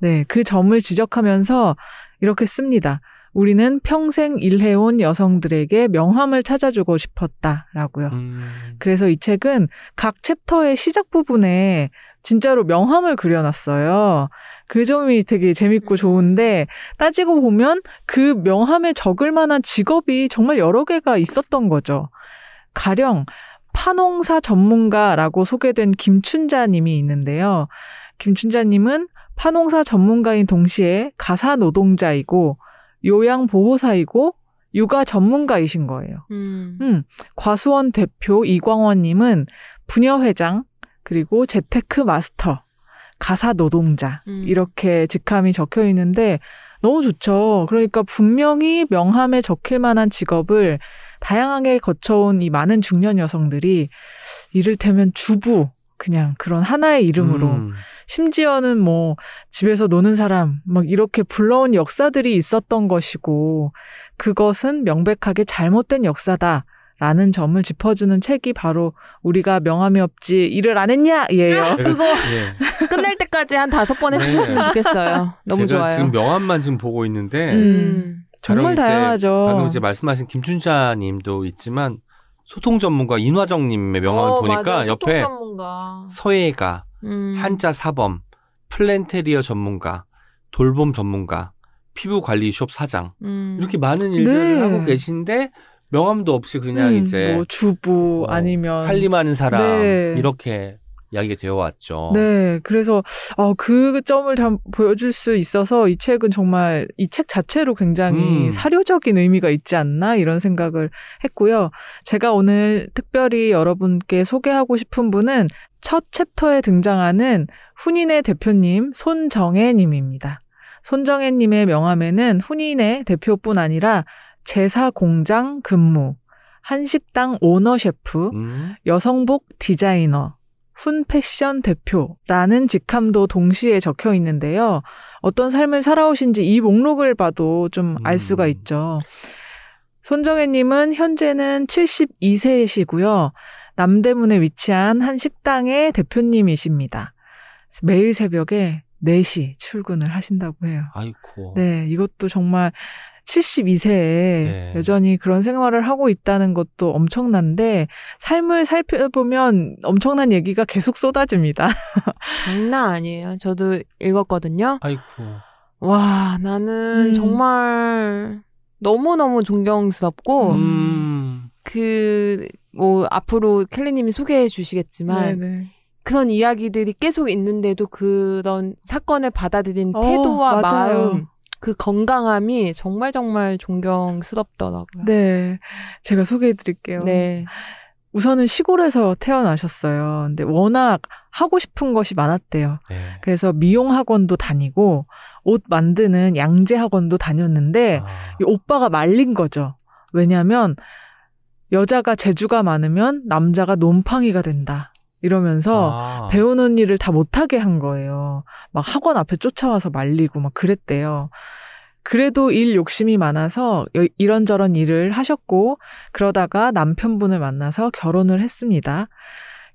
네, 그 점을 지적하면서 이렇게 씁니다. 우리는 평생 일해온 여성들에게 명함을 찾아주고 싶었다라고요. 음. 그래서 이 책은 각 챕터의 시작 부분에 진짜로 명함을 그려놨어요. 그 점이 되게 재밌고 좋은데 따지고 보면 그 명함에 적을 만한 직업이 정말 여러 개가 있었던 거죠. 가령 파농사 전문가라고 소개된 김춘자님이 있는데요. 김춘자님은 파농사 전문가인 동시에 가사 노동자이고 요양보호사이고 육아 전문가이신 거예요. 음. 음, 과수원 대표 이광원님은 부녀회장 그리고 재테크 마스터, 가사 노동자 음. 이렇게 직함이 적혀 있는데 너무 좋죠. 그러니까 분명히 명함에 적힐 만한 직업을 다양하게 거쳐온 이 많은 중년 여성들이 이를테면 주부 그냥 그런 하나의 이름으로 음. 심지어는 뭐 집에서 노는 사람 막 이렇게 불러온 역사들이 있었던 것이고 그것은 명백하게 잘못된 역사다 라는 점을 짚어주는 책이 바로 우리가 명함이 없지 일을 안 했냐 예요. 그거 예. 끝날 때까지 한 다섯 번 네. 해주셨으면 좋겠어요. 너무 제가 좋아요. 지금 명함만 지금 보고 있는데 음. 정말 가령 이제 다양하죠. 방금 이제 말씀하신 김춘자님도 있지만 소통 전문가 인화정님의 명함을 어, 보니까. 소통 옆에 전문가. 서예가, 음. 한자 사범, 플랜테리어 전문가, 돌봄 전문가, 피부 관리 숍 사장 음. 이렇게 많은 일들을 네. 하고 계신데 명함도 없이 그냥 음, 이제 뭐 주부 어, 아니면 살림하는 사람 네. 이렇게 이야기가 되어 왔죠. 네, 그래서 어, 그 점을 참 보여줄 수 있어서 이 책은 정말 이 책 자체로 굉장히 음. 사료적인 의미가 있지 않나 이런 생각을 했고요. 제가 오늘 특별히 여러분께 소개하고 싶은 분은 첫 챕터에 등장하는 훈인의 대표님 손정혜님입니다. 손정혜님의 명함에는 훈인의 대표뿐 아니라 제사 공장 근무, 한식당 오너 셰프, 음. 여성복 디자이너, 훈 패션 대표라는 직함도 동시에 적혀 있는데요. 어떤 삶을 살아오신지 이 목록을 봐도 좀알 수가 음. 있죠. 손정혜님은 현재는 72세이시고요. 남대문에 위치한 한 식당의 대표님이십니다. 매일 새벽에 4시 출근을 하신다고 해요. 아이고. 네, 이것도 정말 72세에 네. 여전히 그런 생활을 하고 있다는 것도 엄청난데 삶을 살펴보면 엄청난 얘기가 계속 쏟아집니다. 장난 아니에요. 저도 읽었거든요. 아이고. 와, 나는 음. 정말 너무너무 존경스럽고, 음. 그, 뭐, 앞으로 켈리님이 소개해 주시겠지만, 네네. 그런 이야기들이 계속 있는데도 그런 사건을 받아들인 어, 태도와 맞아요. 마음, 그 건강함이 정말 정말 존경스럽더라고요. 네, 제가 소개해 드릴게요. 네. 우선은 시골에서 태어나셨어요. 근데 워낙 하고 싶은 것이 많았대요. 네. 그래서 미용 학원도 다니고 옷 만드는 양재 학원도 다녔는데 아. 이 오빠가 말린 거죠. 왜냐하면 여자가 재주가 많으면 남자가 놈팡이가 된다. 이러면서 아. 배우는 일을 다 못하게 한 거예요. 막 학원 앞에 쫓아와서 말리고 막 그랬대요. 그래도 일 욕심이 많아서 여- 이런저런 일을 하셨고 그러다가 남편분을 만나서 결혼을 했습니다.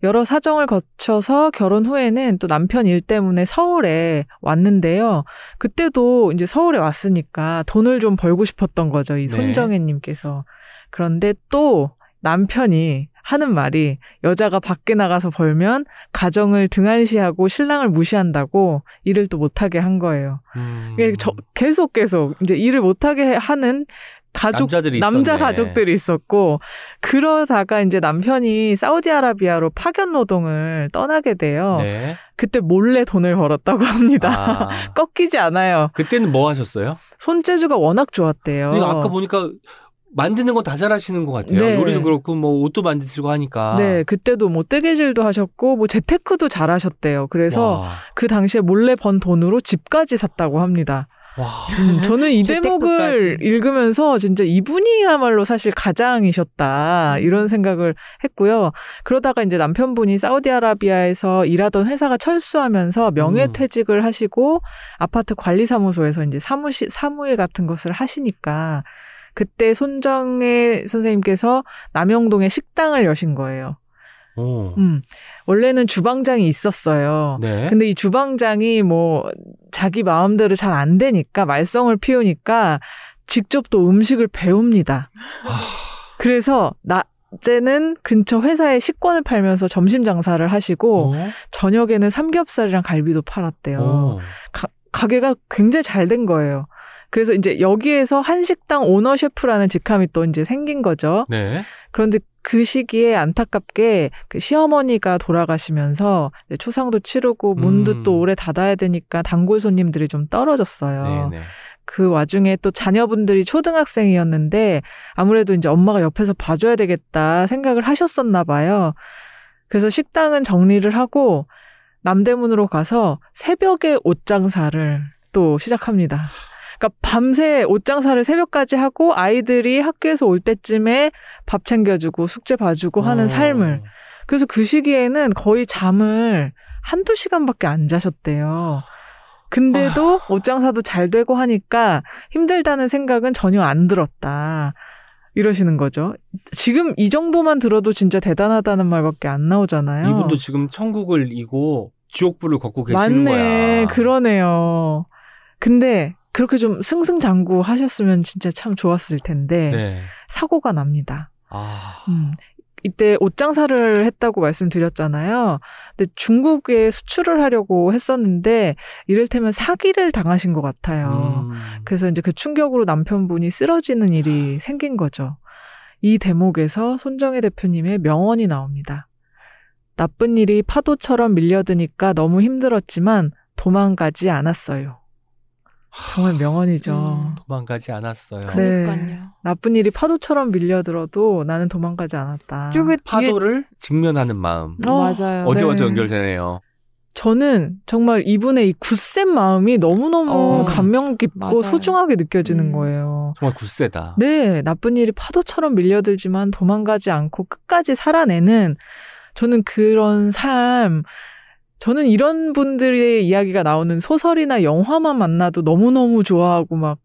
여러 사정을 거쳐서 결혼 후에는 또 남편 일 때문에 서울에 왔는데요. 그때도 이제 서울에 왔으니까 돈을 좀 벌고 싶었던 거죠. 이 네. 손정혜님께서. 그런데 또 남편이 하는 말이 여자가 밖에 나가서 벌면 가정을 등한시하고 신랑을 무시한다고 일을 또 못하게 한 거예요. 음. 저, 계속 계속 이제 일을 못하게 하는 가족 남자. 가족들이 있었고 그러다가 이제 남편이 사우디아라비아로 파견 노동을 떠나게 돼요. 네. 그때 몰래 돈을 벌었다고 합니다. 아, 꺾이지 않아요. 그때는 뭐 하셨어요? 손재주가 워낙 좋았대요. 아까 보니까 만드는 건 다 잘하시는 것 같아요. 네. 요리도 그렇고 뭐 옷도 만드시고 하니까. 네, 그때도 뭐 뜨개질도 하셨고 뭐 재테크도 잘하셨대요. 그래서 와. 그 당시에 몰래 번 돈으로 집까지 샀다고 합니다. 와. 음, 저는 이. 대목을 읽으면서 진짜 이분이야말로 사실 가장이셨다 이런 생각을 했고요. 그러다가 이제 남편분이 사우디아라비아에서 일하던 회사가 철수하면서 명예퇴직을 하시고 아파트 관리사무소에서 이제 사무실 사무일 같은 것을 하시니까 그때 손정혜 선생님께서 남영동에 식당을 여신 거예요. 오. 음, 원래는 주방장이 있었어요. 네. 근데 이 주방장이 뭐 자기 마음대로 잘 안 되니까 말썽을 피우니까 직접 또 음식을 배웁니다. 그래서 낮에는 근처 회사에 식권을 팔면서 점심 장사를 하시고 어? 저녁에는 삼겹살이랑 갈비도 팔았대요. 오. 가게가 굉장히 잘 된 거예요. 그래서 이제 여기에서 한식당 오너 셰프라는 직함이 또 이제 생긴 거죠. 네. 그런데 그 시기에 안타깝게 그 시어머니가 돌아가시면서 이제 초상도 치르고 문도 음. 또 오래 닫아야 되니까 단골 손님들이 좀 떨어졌어요. 네, 네. 그 와중에 또 자녀분들이 초등학생이었는데 아무래도 이제 엄마가 옆에서 봐줘야 되겠다 생각을 하셨었나 봐요. 그래서 식당은 정리를 하고 남대문으로 가서 새벽에 옷장사를 또 시작합니다. 그러니까 밤새 옷장사를 새벽까지 하고 아이들이 학교에서 올 때쯤에 밥 챙겨주고 숙제 봐주고 하는 어. 삶을. 그래서 그 시기에는 거의 잠을 한두 시간밖에 안 자셨대요. 근데도 옷장사도 잘 되고 하니까 힘들다는 생각은 전혀 안 들었다. 이러시는 거죠. 지금 이 정도만 들어도 진짜 대단하다는 말밖에 안 나오잖아요. 이분도 지금 천국을 이고 지옥불을 걷고 계시는 맞네. 거야. 그러네요. 근데 그렇게 좀 승승장구 하셨으면 진짜 참 좋았을 텐데 네. 사고가 납니다. 아. 음. 이때 옷 장사를 했다고 말씀드렸잖아요. 근데 중국에 수출을 하려고 했었는데 이를테면 사기를 당하신 것 같아요. 음. 그래서 이제 그 충격으로 남편분이 쓰러지는 일이 생긴 거죠. 이 대목에서 손정혜 대표님의 명언이 나옵니다. 나쁜 일이 파도처럼 밀려드니까 너무 힘들었지만 도망가지 않았어요. 정말 명언이죠. 음. 도망가지 않았어요. 네. 그러니까요. 나쁜 일이 파도처럼 밀려들어도 나는 도망가지 않았다. 그 뒤에 파도를 직면하는 마음. 어, 맞아요. 어제와도 네. 연결되네요. 저는 정말 이분의 이 굳센 마음이 너무너무 어, 감명 깊고 맞아요. 소중하게 느껴지는 음. 거예요. 정말 굳세다. 네, 나쁜 일이 파도처럼 밀려들지만 도망가지 않고 끝까지 살아내는 저는 그런 삶, 저는 이런 분들의 이야기가 나오는 소설이나 영화만 만나도 너무너무 좋아하고 막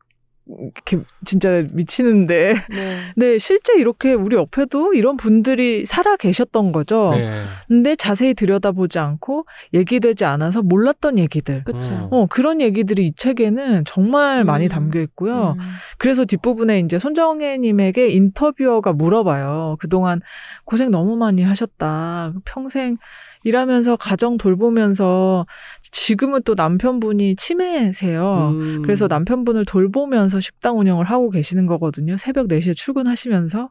이렇게 진짜 미치는데 네. 네, 실제 이렇게 우리 옆에도 이런 분들이 살아 계셨던 거죠. 네. 근데 자세히 들여다보지 않고 얘기되지 않아서 몰랐던 얘기들. 그쵸. 음. 어, 그런 얘기들이 이 책에는 정말 많이 음. 담겨 있고요. 음. 그래서 뒷부분에 이제 손정혜 님에게 인터뷰어가 물어봐요. 그동안 고생 너무 많이 하셨다. 평생 일하면서 가정 돌보면서 지금은 또 남편분이 치매세요. 음. 그래서 남편분을 돌보면서 식당 운영을 하고 계시는 거거든요. 새벽 4시에 출근하시면서.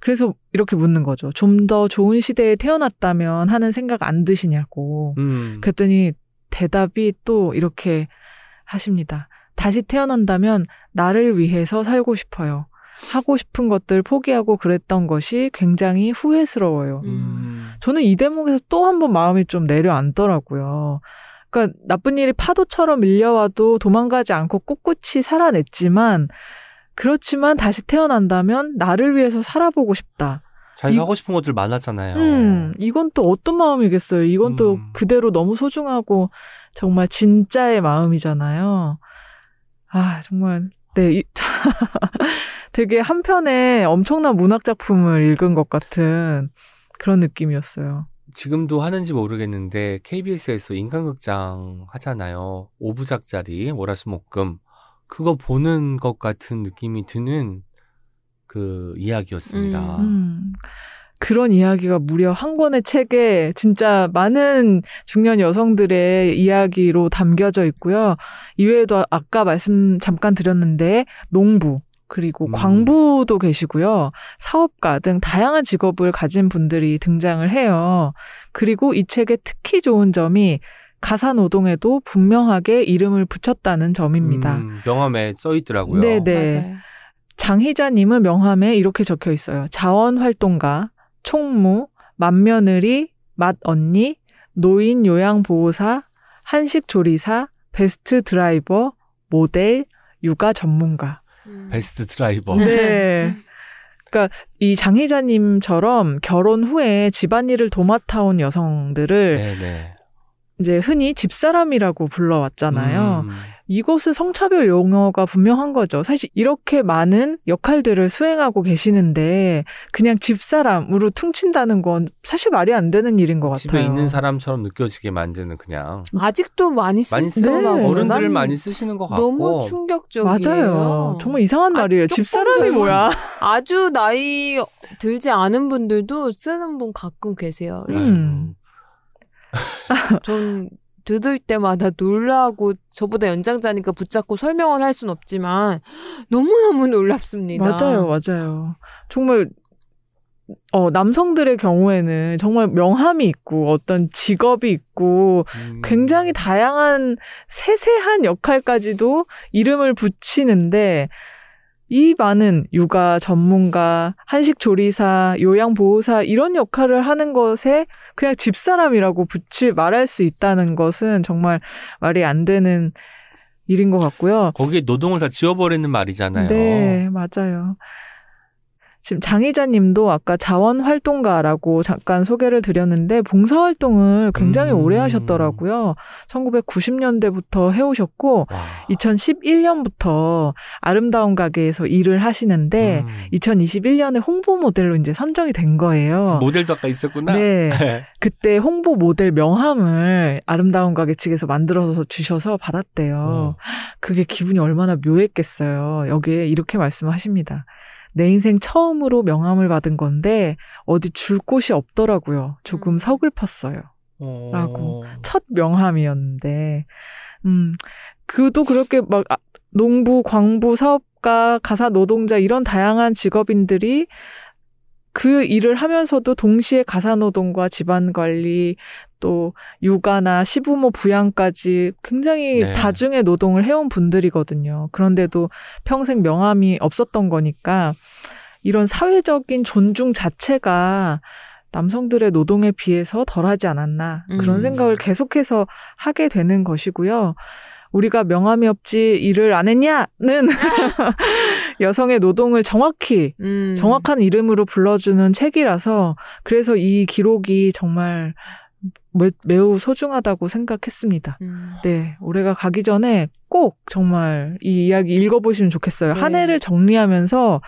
그래서 이렇게 묻는 거죠. 좀 더 좋은 시대에 태어났다면 하는 생각 안 드시냐고. 음. 그랬더니 대답이 또 이렇게 하십니다. 다시 태어난다면 나를 위해서 살고 싶어요. 하고 싶은 것들 포기하고 그랬던 것이 굉장히 후회스러워요. 음. 저는 이 대목에서 또 한 번 마음이 좀 내려앉더라고요. 그러니까 나쁜 일이 파도처럼 밀려와도 도망가지 않고 꿋꿋이 살아냈지만 그렇지만 다시 태어난다면 나를 위해서 살아보고 싶다. 자기가 이- 하고 싶은 것들 많았잖아요. 음, 이건 또 어떤 마음이겠어요. 이건 또 음. 그대로 너무 소중하고 정말 진짜의 마음이잖아요. 아, 정말 네, 이, 되게 한편에 엄청난 문학 작품을 읽은 것 같은 그런 느낌이었어요. 지금도 하는지 모르겠는데 KBS에서 인간극장 하잖아요. 5부작짜리 월화수목금 그거 보는 것 같은 느낌이 드는 그 이야기였습니다. 음. 그런 이야기가 무려 한 권의 책에 진짜 많은 중년 여성들의 이야기로 담겨져 있고요. 이외에도 아까 말씀 잠깐 드렸는데 농부 그리고 음. 광부도 계시고요. 사업가 등 다양한 직업을 가진 분들이 등장을 해요. 그리고 이 책의 특히 좋은 점이 가사 노동에도 분명하게 이름을 붙였다는 점입니다. 음, 명함에 써 있더라고요. 네네. 맞아요. 장희자님은 명함에 이렇게 적혀 있어요. 자원활동가, 총무, 맏며느리, 맏언니, 노인 요양보호사, 한식조리사, 베스트 드라이버, 모델, 육아 전문가. 음. 베스트 드라이버. 네. 그러니까 이 장희자님처럼 결혼 후에 집안일을 도맡아온 여성들을 네네. 이제 흔히 집사람이라고 불러왔잖아요. 음, 이것은 성차별 용어가 분명한 거죠. 사실 이렇게 많은 역할들을 수행하고 계시는데 그냥 집사람으로 퉁친다는 건 사실 말이 안 되는 일인 것 같아요. 집에 있는 사람처럼 느껴지게 만드는 그냥 아직도 많이 쓰시더라고요. 네. 어른들을 난 많이 쓰시는 것 같고 너무 충격적이에요. 맞아요. 정말 이상한 아, 말이에요. 집사람이 뭐야? 아주 나이 들지 않은 분들도 쓰는 분 가끔 계세요. 음. 전 들을 때마다 놀라고 저보다 연장자니까 붙잡고 설명을 할 순 없지만 너무너무 놀랍습니다. 맞아요, 맞아요. 정말 어, 남성들의 경우에는 정말 명함이 있고 어떤 직업이 있고 음. 굉장히 다양한 세세한 역할까지도 이름을 붙이는데 이 많은 육아 전문가, 한식 조리사, 요양 보호사 이런 역할을 하는 것에 그냥 집사람이라고 붙이 말할 수 있다는 것은 정말 말이 안 되는 일인 것 같고요. 거기에 노동을 다 지워버리는 말이잖아요. 네, 맞아요. 지금 장희자 님도 아까 자원활동가라고 잠깐 소개를 드렸는데 봉사활동을 굉장히 음. 오래 하셨더라고요. 1990년대부터 해오셨고, 와. 2011년부터 아름다운 가게에서 일을 하시는데, 음. 2021년에 홍보 모델로 이제 선정이 된 거예요. 모델도 아까 있었구나. 네. 그때 홍보 모델 명함을 아름다운 가게 측에서 만들어서 주셔서 받았대요. 어. 그게 기분이 얼마나 묘했겠어요. 여기에 이렇게 말씀하십니다. 내 인생 처음으로 명함을 받은 건데 어디 줄 곳이 없더라고요. 조금 음. 서글펐어요. 어. 라고. 첫 명함이었는데, 음, 그도 그렇게 막 아, 농부, 광부, 사업가, 가사 노동자 이런 다양한 직업인들이 그 일을 하면서도 동시에 가사 노동과 집안 관리 또 육아나 시부모 부양까지 굉장히 네. 다중의 노동을 해온 분들이거든요. 그런데도 평생 명함이 없었던 거니까 이런 사회적인 존중 자체가 남성들의 노동에 비해서 덜하지 않았나 그런 음. 생각을 계속해서 하게 되는 것이고요. 우리가 명함이 없지 일을 안 했냐는 여성의 노동을 정확히 음. 정확한 이름으로 불러주는 책이라서 그래서 이 기록이 정말 매, 매우 소중하다고 생각했습니다. 음. 네, 올해가 가기 전에 꼭 정말 이 이야기 읽어보시면 좋겠어요. 네. 한 해를 정리하면서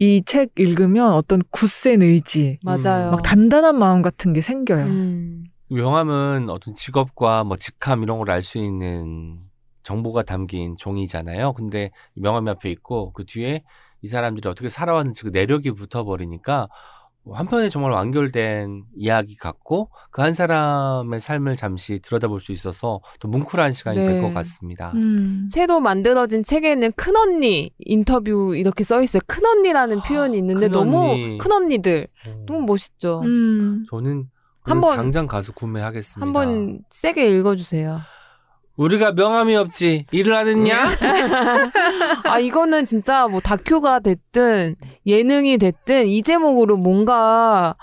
이 책 읽으면 어떤 굳센 의지, 맞아요. 막 단단한 마음 같은 게 생겨요. 음. 명함은 어떤 직업과 뭐 직함 이런 걸 알 수 있는 정보가 담긴 종이잖아요. 근데 이 명함이 앞에 있고 그 뒤에 이 사람들이 어떻게 살아왔는지 그 내력이 붙어버리니까 한편에 정말 완결된 이야기 같고 그 한 사람의 삶을 잠시 들여다볼 수 있어서 또 뭉클한 시간이 될 네. 것 같습니다. 음. 새로 만들어진 책에는 큰 언니 인터뷰 이렇게 써 있어요. 큰 언니라는 표현이 있는데 큰 너무 언니. 큰언니들 어, 너무 멋있죠. 음. 저는 한번- 당장 가서 구매하겠습니다. 한번 세게 읽어주세요. 우리가 명함이 없지 일을 안 했냐? 아 이거는 진짜 뭐 다큐가 됐든 예능이 됐든 이 제목으로 뭔가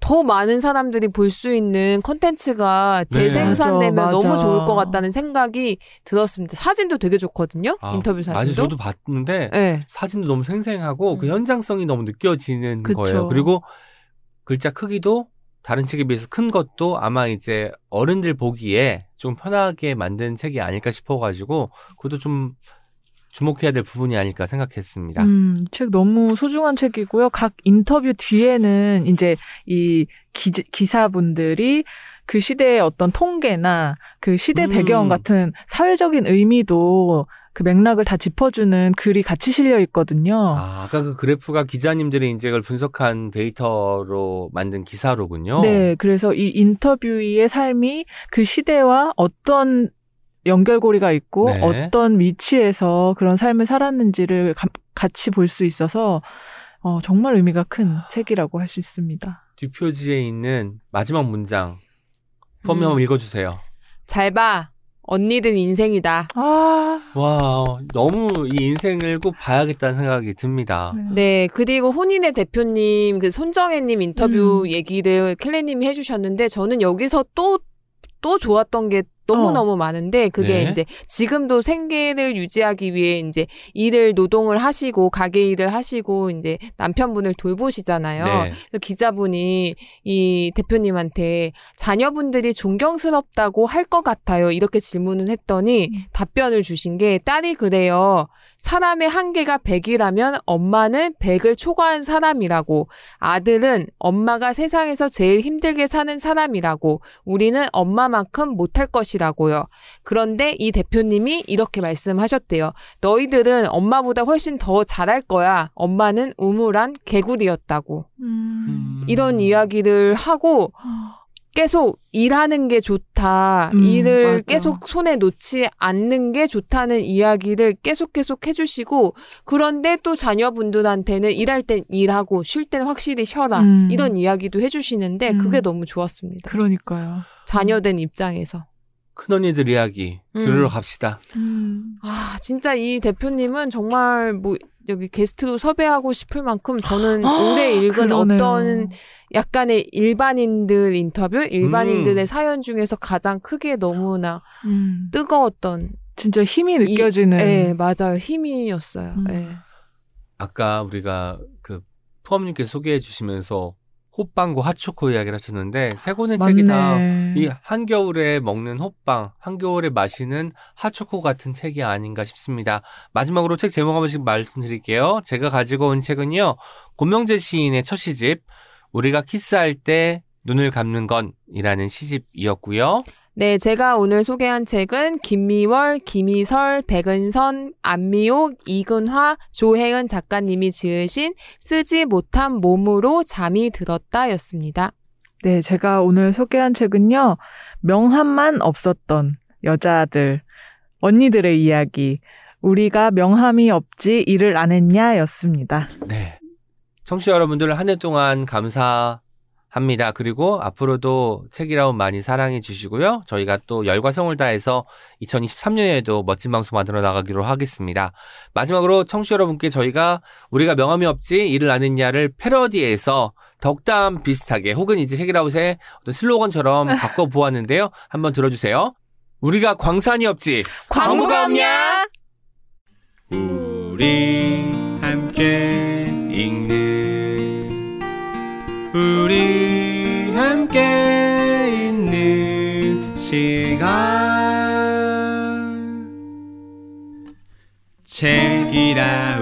더 많은 사람들이 볼 수 있는 컨텐츠가 네. 재생산되면 맞아, 너무 맞아. 좋을 것 같다는 생각이 들었습니다. 사진도 되게 좋거든요. 아, 인터뷰 사진도. 맞아, 저도 봤는데 네. 사진도 너무 생생하고 그 음. 현장성이 너무 느껴지는 그쵸. 거예요. 그리고 글자 크기도 다른 책에 비해서 큰 것도 아마 이제 어른들 보기에 좀 편하게 만든 책이 아닐까 싶어가지고 그것도 좀 주목해야 될 부분이 아닐까 생각했습니다. 음, 책 너무 소중한 책이고요. 각 인터뷰 뒤에는 이제 이 기, 기사분들이 그 시대의 어떤 통계나 그 시대 음. 배경 같은 사회적인 의미도 그 맥락을 다 짚어주는 글이 같이 실려 있거든요. 아, 아까 그 그래프가 기자님들의 인적을 분석한 데이터로 만든 기사로군요. 네, 그래서 이 인터뷰의 삶이 그 시대와 어떤 연결고리가 있고 네. 어떤 위치에서 그런 삶을 살았는지를 가- 같이 볼 수 있어서 어, 정말 의미가 큰 책이라고 할 수 있습니다. 뒷표지에 있는 마지막 문장 펌이 음. 한번 읽어주세요. 잘 봐. 언니들 인생이다. 아, 와, 너무 이 인생을 꼭 봐야겠다는 생각이 듭니다. 네, 그리고 혼인의 대표님, 그 손정혜님 인터뷰 음. 얘기를 켈레님이 해주셨는데, 저는 여기서 또, 또 좋았던 게 너무너무 많은데, 그게 네. 이제 지금도 생계를 유지하기 위해 이제 일을, 노동을 하시고, 가게 일을 하시고, 이제 남편분을 돌보시잖아요. 네. 기자분이 이 대표님한테 자녀분들이 존경스럽다고 할 것 같아요. 이렇게 질문을 했더니 음. 답변을 주신 게 딸이 그래요. 사람의 한계가 100이라면 엄마는 100을 초과한 사람이라고. 아들은 엄마가 세상에서 제일 힘들게 사는 사람이라고. 우리는 엄마만큼 못할 것이라고 요. 그런데 이 대표님이 이렇게 말씀하셨대요. 너희들은 엄마보다 훨씬 더 잘할 거야. 엄마는 우물한 개구리였다고. 음. 이런 이야기를 하고 계속 일하는 게 좋다. 음, 일을 맞아. 계속 손에 놓지 않는 게 좋다는 이야기를 계속 계속 해주시고 그런데 또 자녀분들한테는 일할 땐 일하고 쉴 땐 확실히 쉬어라. 음. 이런 이야기도 해주시는데 그게 음. 너무 좋았습니다. 그러니까요. 자녀된 입장에서. 큰언니들 이야기 음. 들으러 갑시다. 음. 아, 진짜 이 대표님은 정말 뭐 여기 게스트로 섭외하고 싶을 만큼 저는 올해 읽은 그러네요. 어떤 약간의 일반인들 인터뷰, 일반인들의 음. 사연 중에서 가장 크게 너무나 음. 뜨거웠던 진짜 힘이 이- 느껴지는. 네, 맞아요. 힘이었어요. 음. 네. 아까 우리가 그 푸엄님께 소개해 주시면서 호빵과 핫초코 이야기를 하셨는데 세 권의 책이 다 맞네. 이 한겨울에 먹는 호빵, 한겨울에 마시는 핫초코 같은 책이 아닌가 싶습니다. 마지막으로 책 제목 한 번씩 말씀드릴게요. 제가 가지고 온 책은요. 고명재 시인의 첫 시집 우리가 키스할 때 눈을 감는 건이라는 시집이었고요. 네, 제가 오늘 소개한 책은 김미월, 김희설, 백은선, 안미옥, 이근화, 조혜은 작가님이 지으신 쓰지 못한 몸으로 잠이 들었다 였습니다. 네, 제가 오늘 소개한 책은요. 명함만 없었던 여자들, 언니들의 이야기. 우리가 명함이 없지 일을 안 했냐 였습니다. 네. 청취자 여러분들 한 해 동안 감사 합니다. 그리고 앞으로도 책이라운 많이 사랑해 주시고요. 저희가 또 열과 성을 다해서 2023년에도 멋진 방송 만들어 나가기로 하겠습니다. 마지막으로 청취자 여러분께 저희가 우리가 명함이 없지 일을 안 했냐를 패러디해서 덕담 비슷하게 혹은 이제 책이라웃의 어떤 슬로건처럼 바꿔 보았는데요. 한번 들어주세요. 우리가 광산이 없지 광고가 없냐? 우리 함께 읽는 우리 함께 있는 시간. 책이라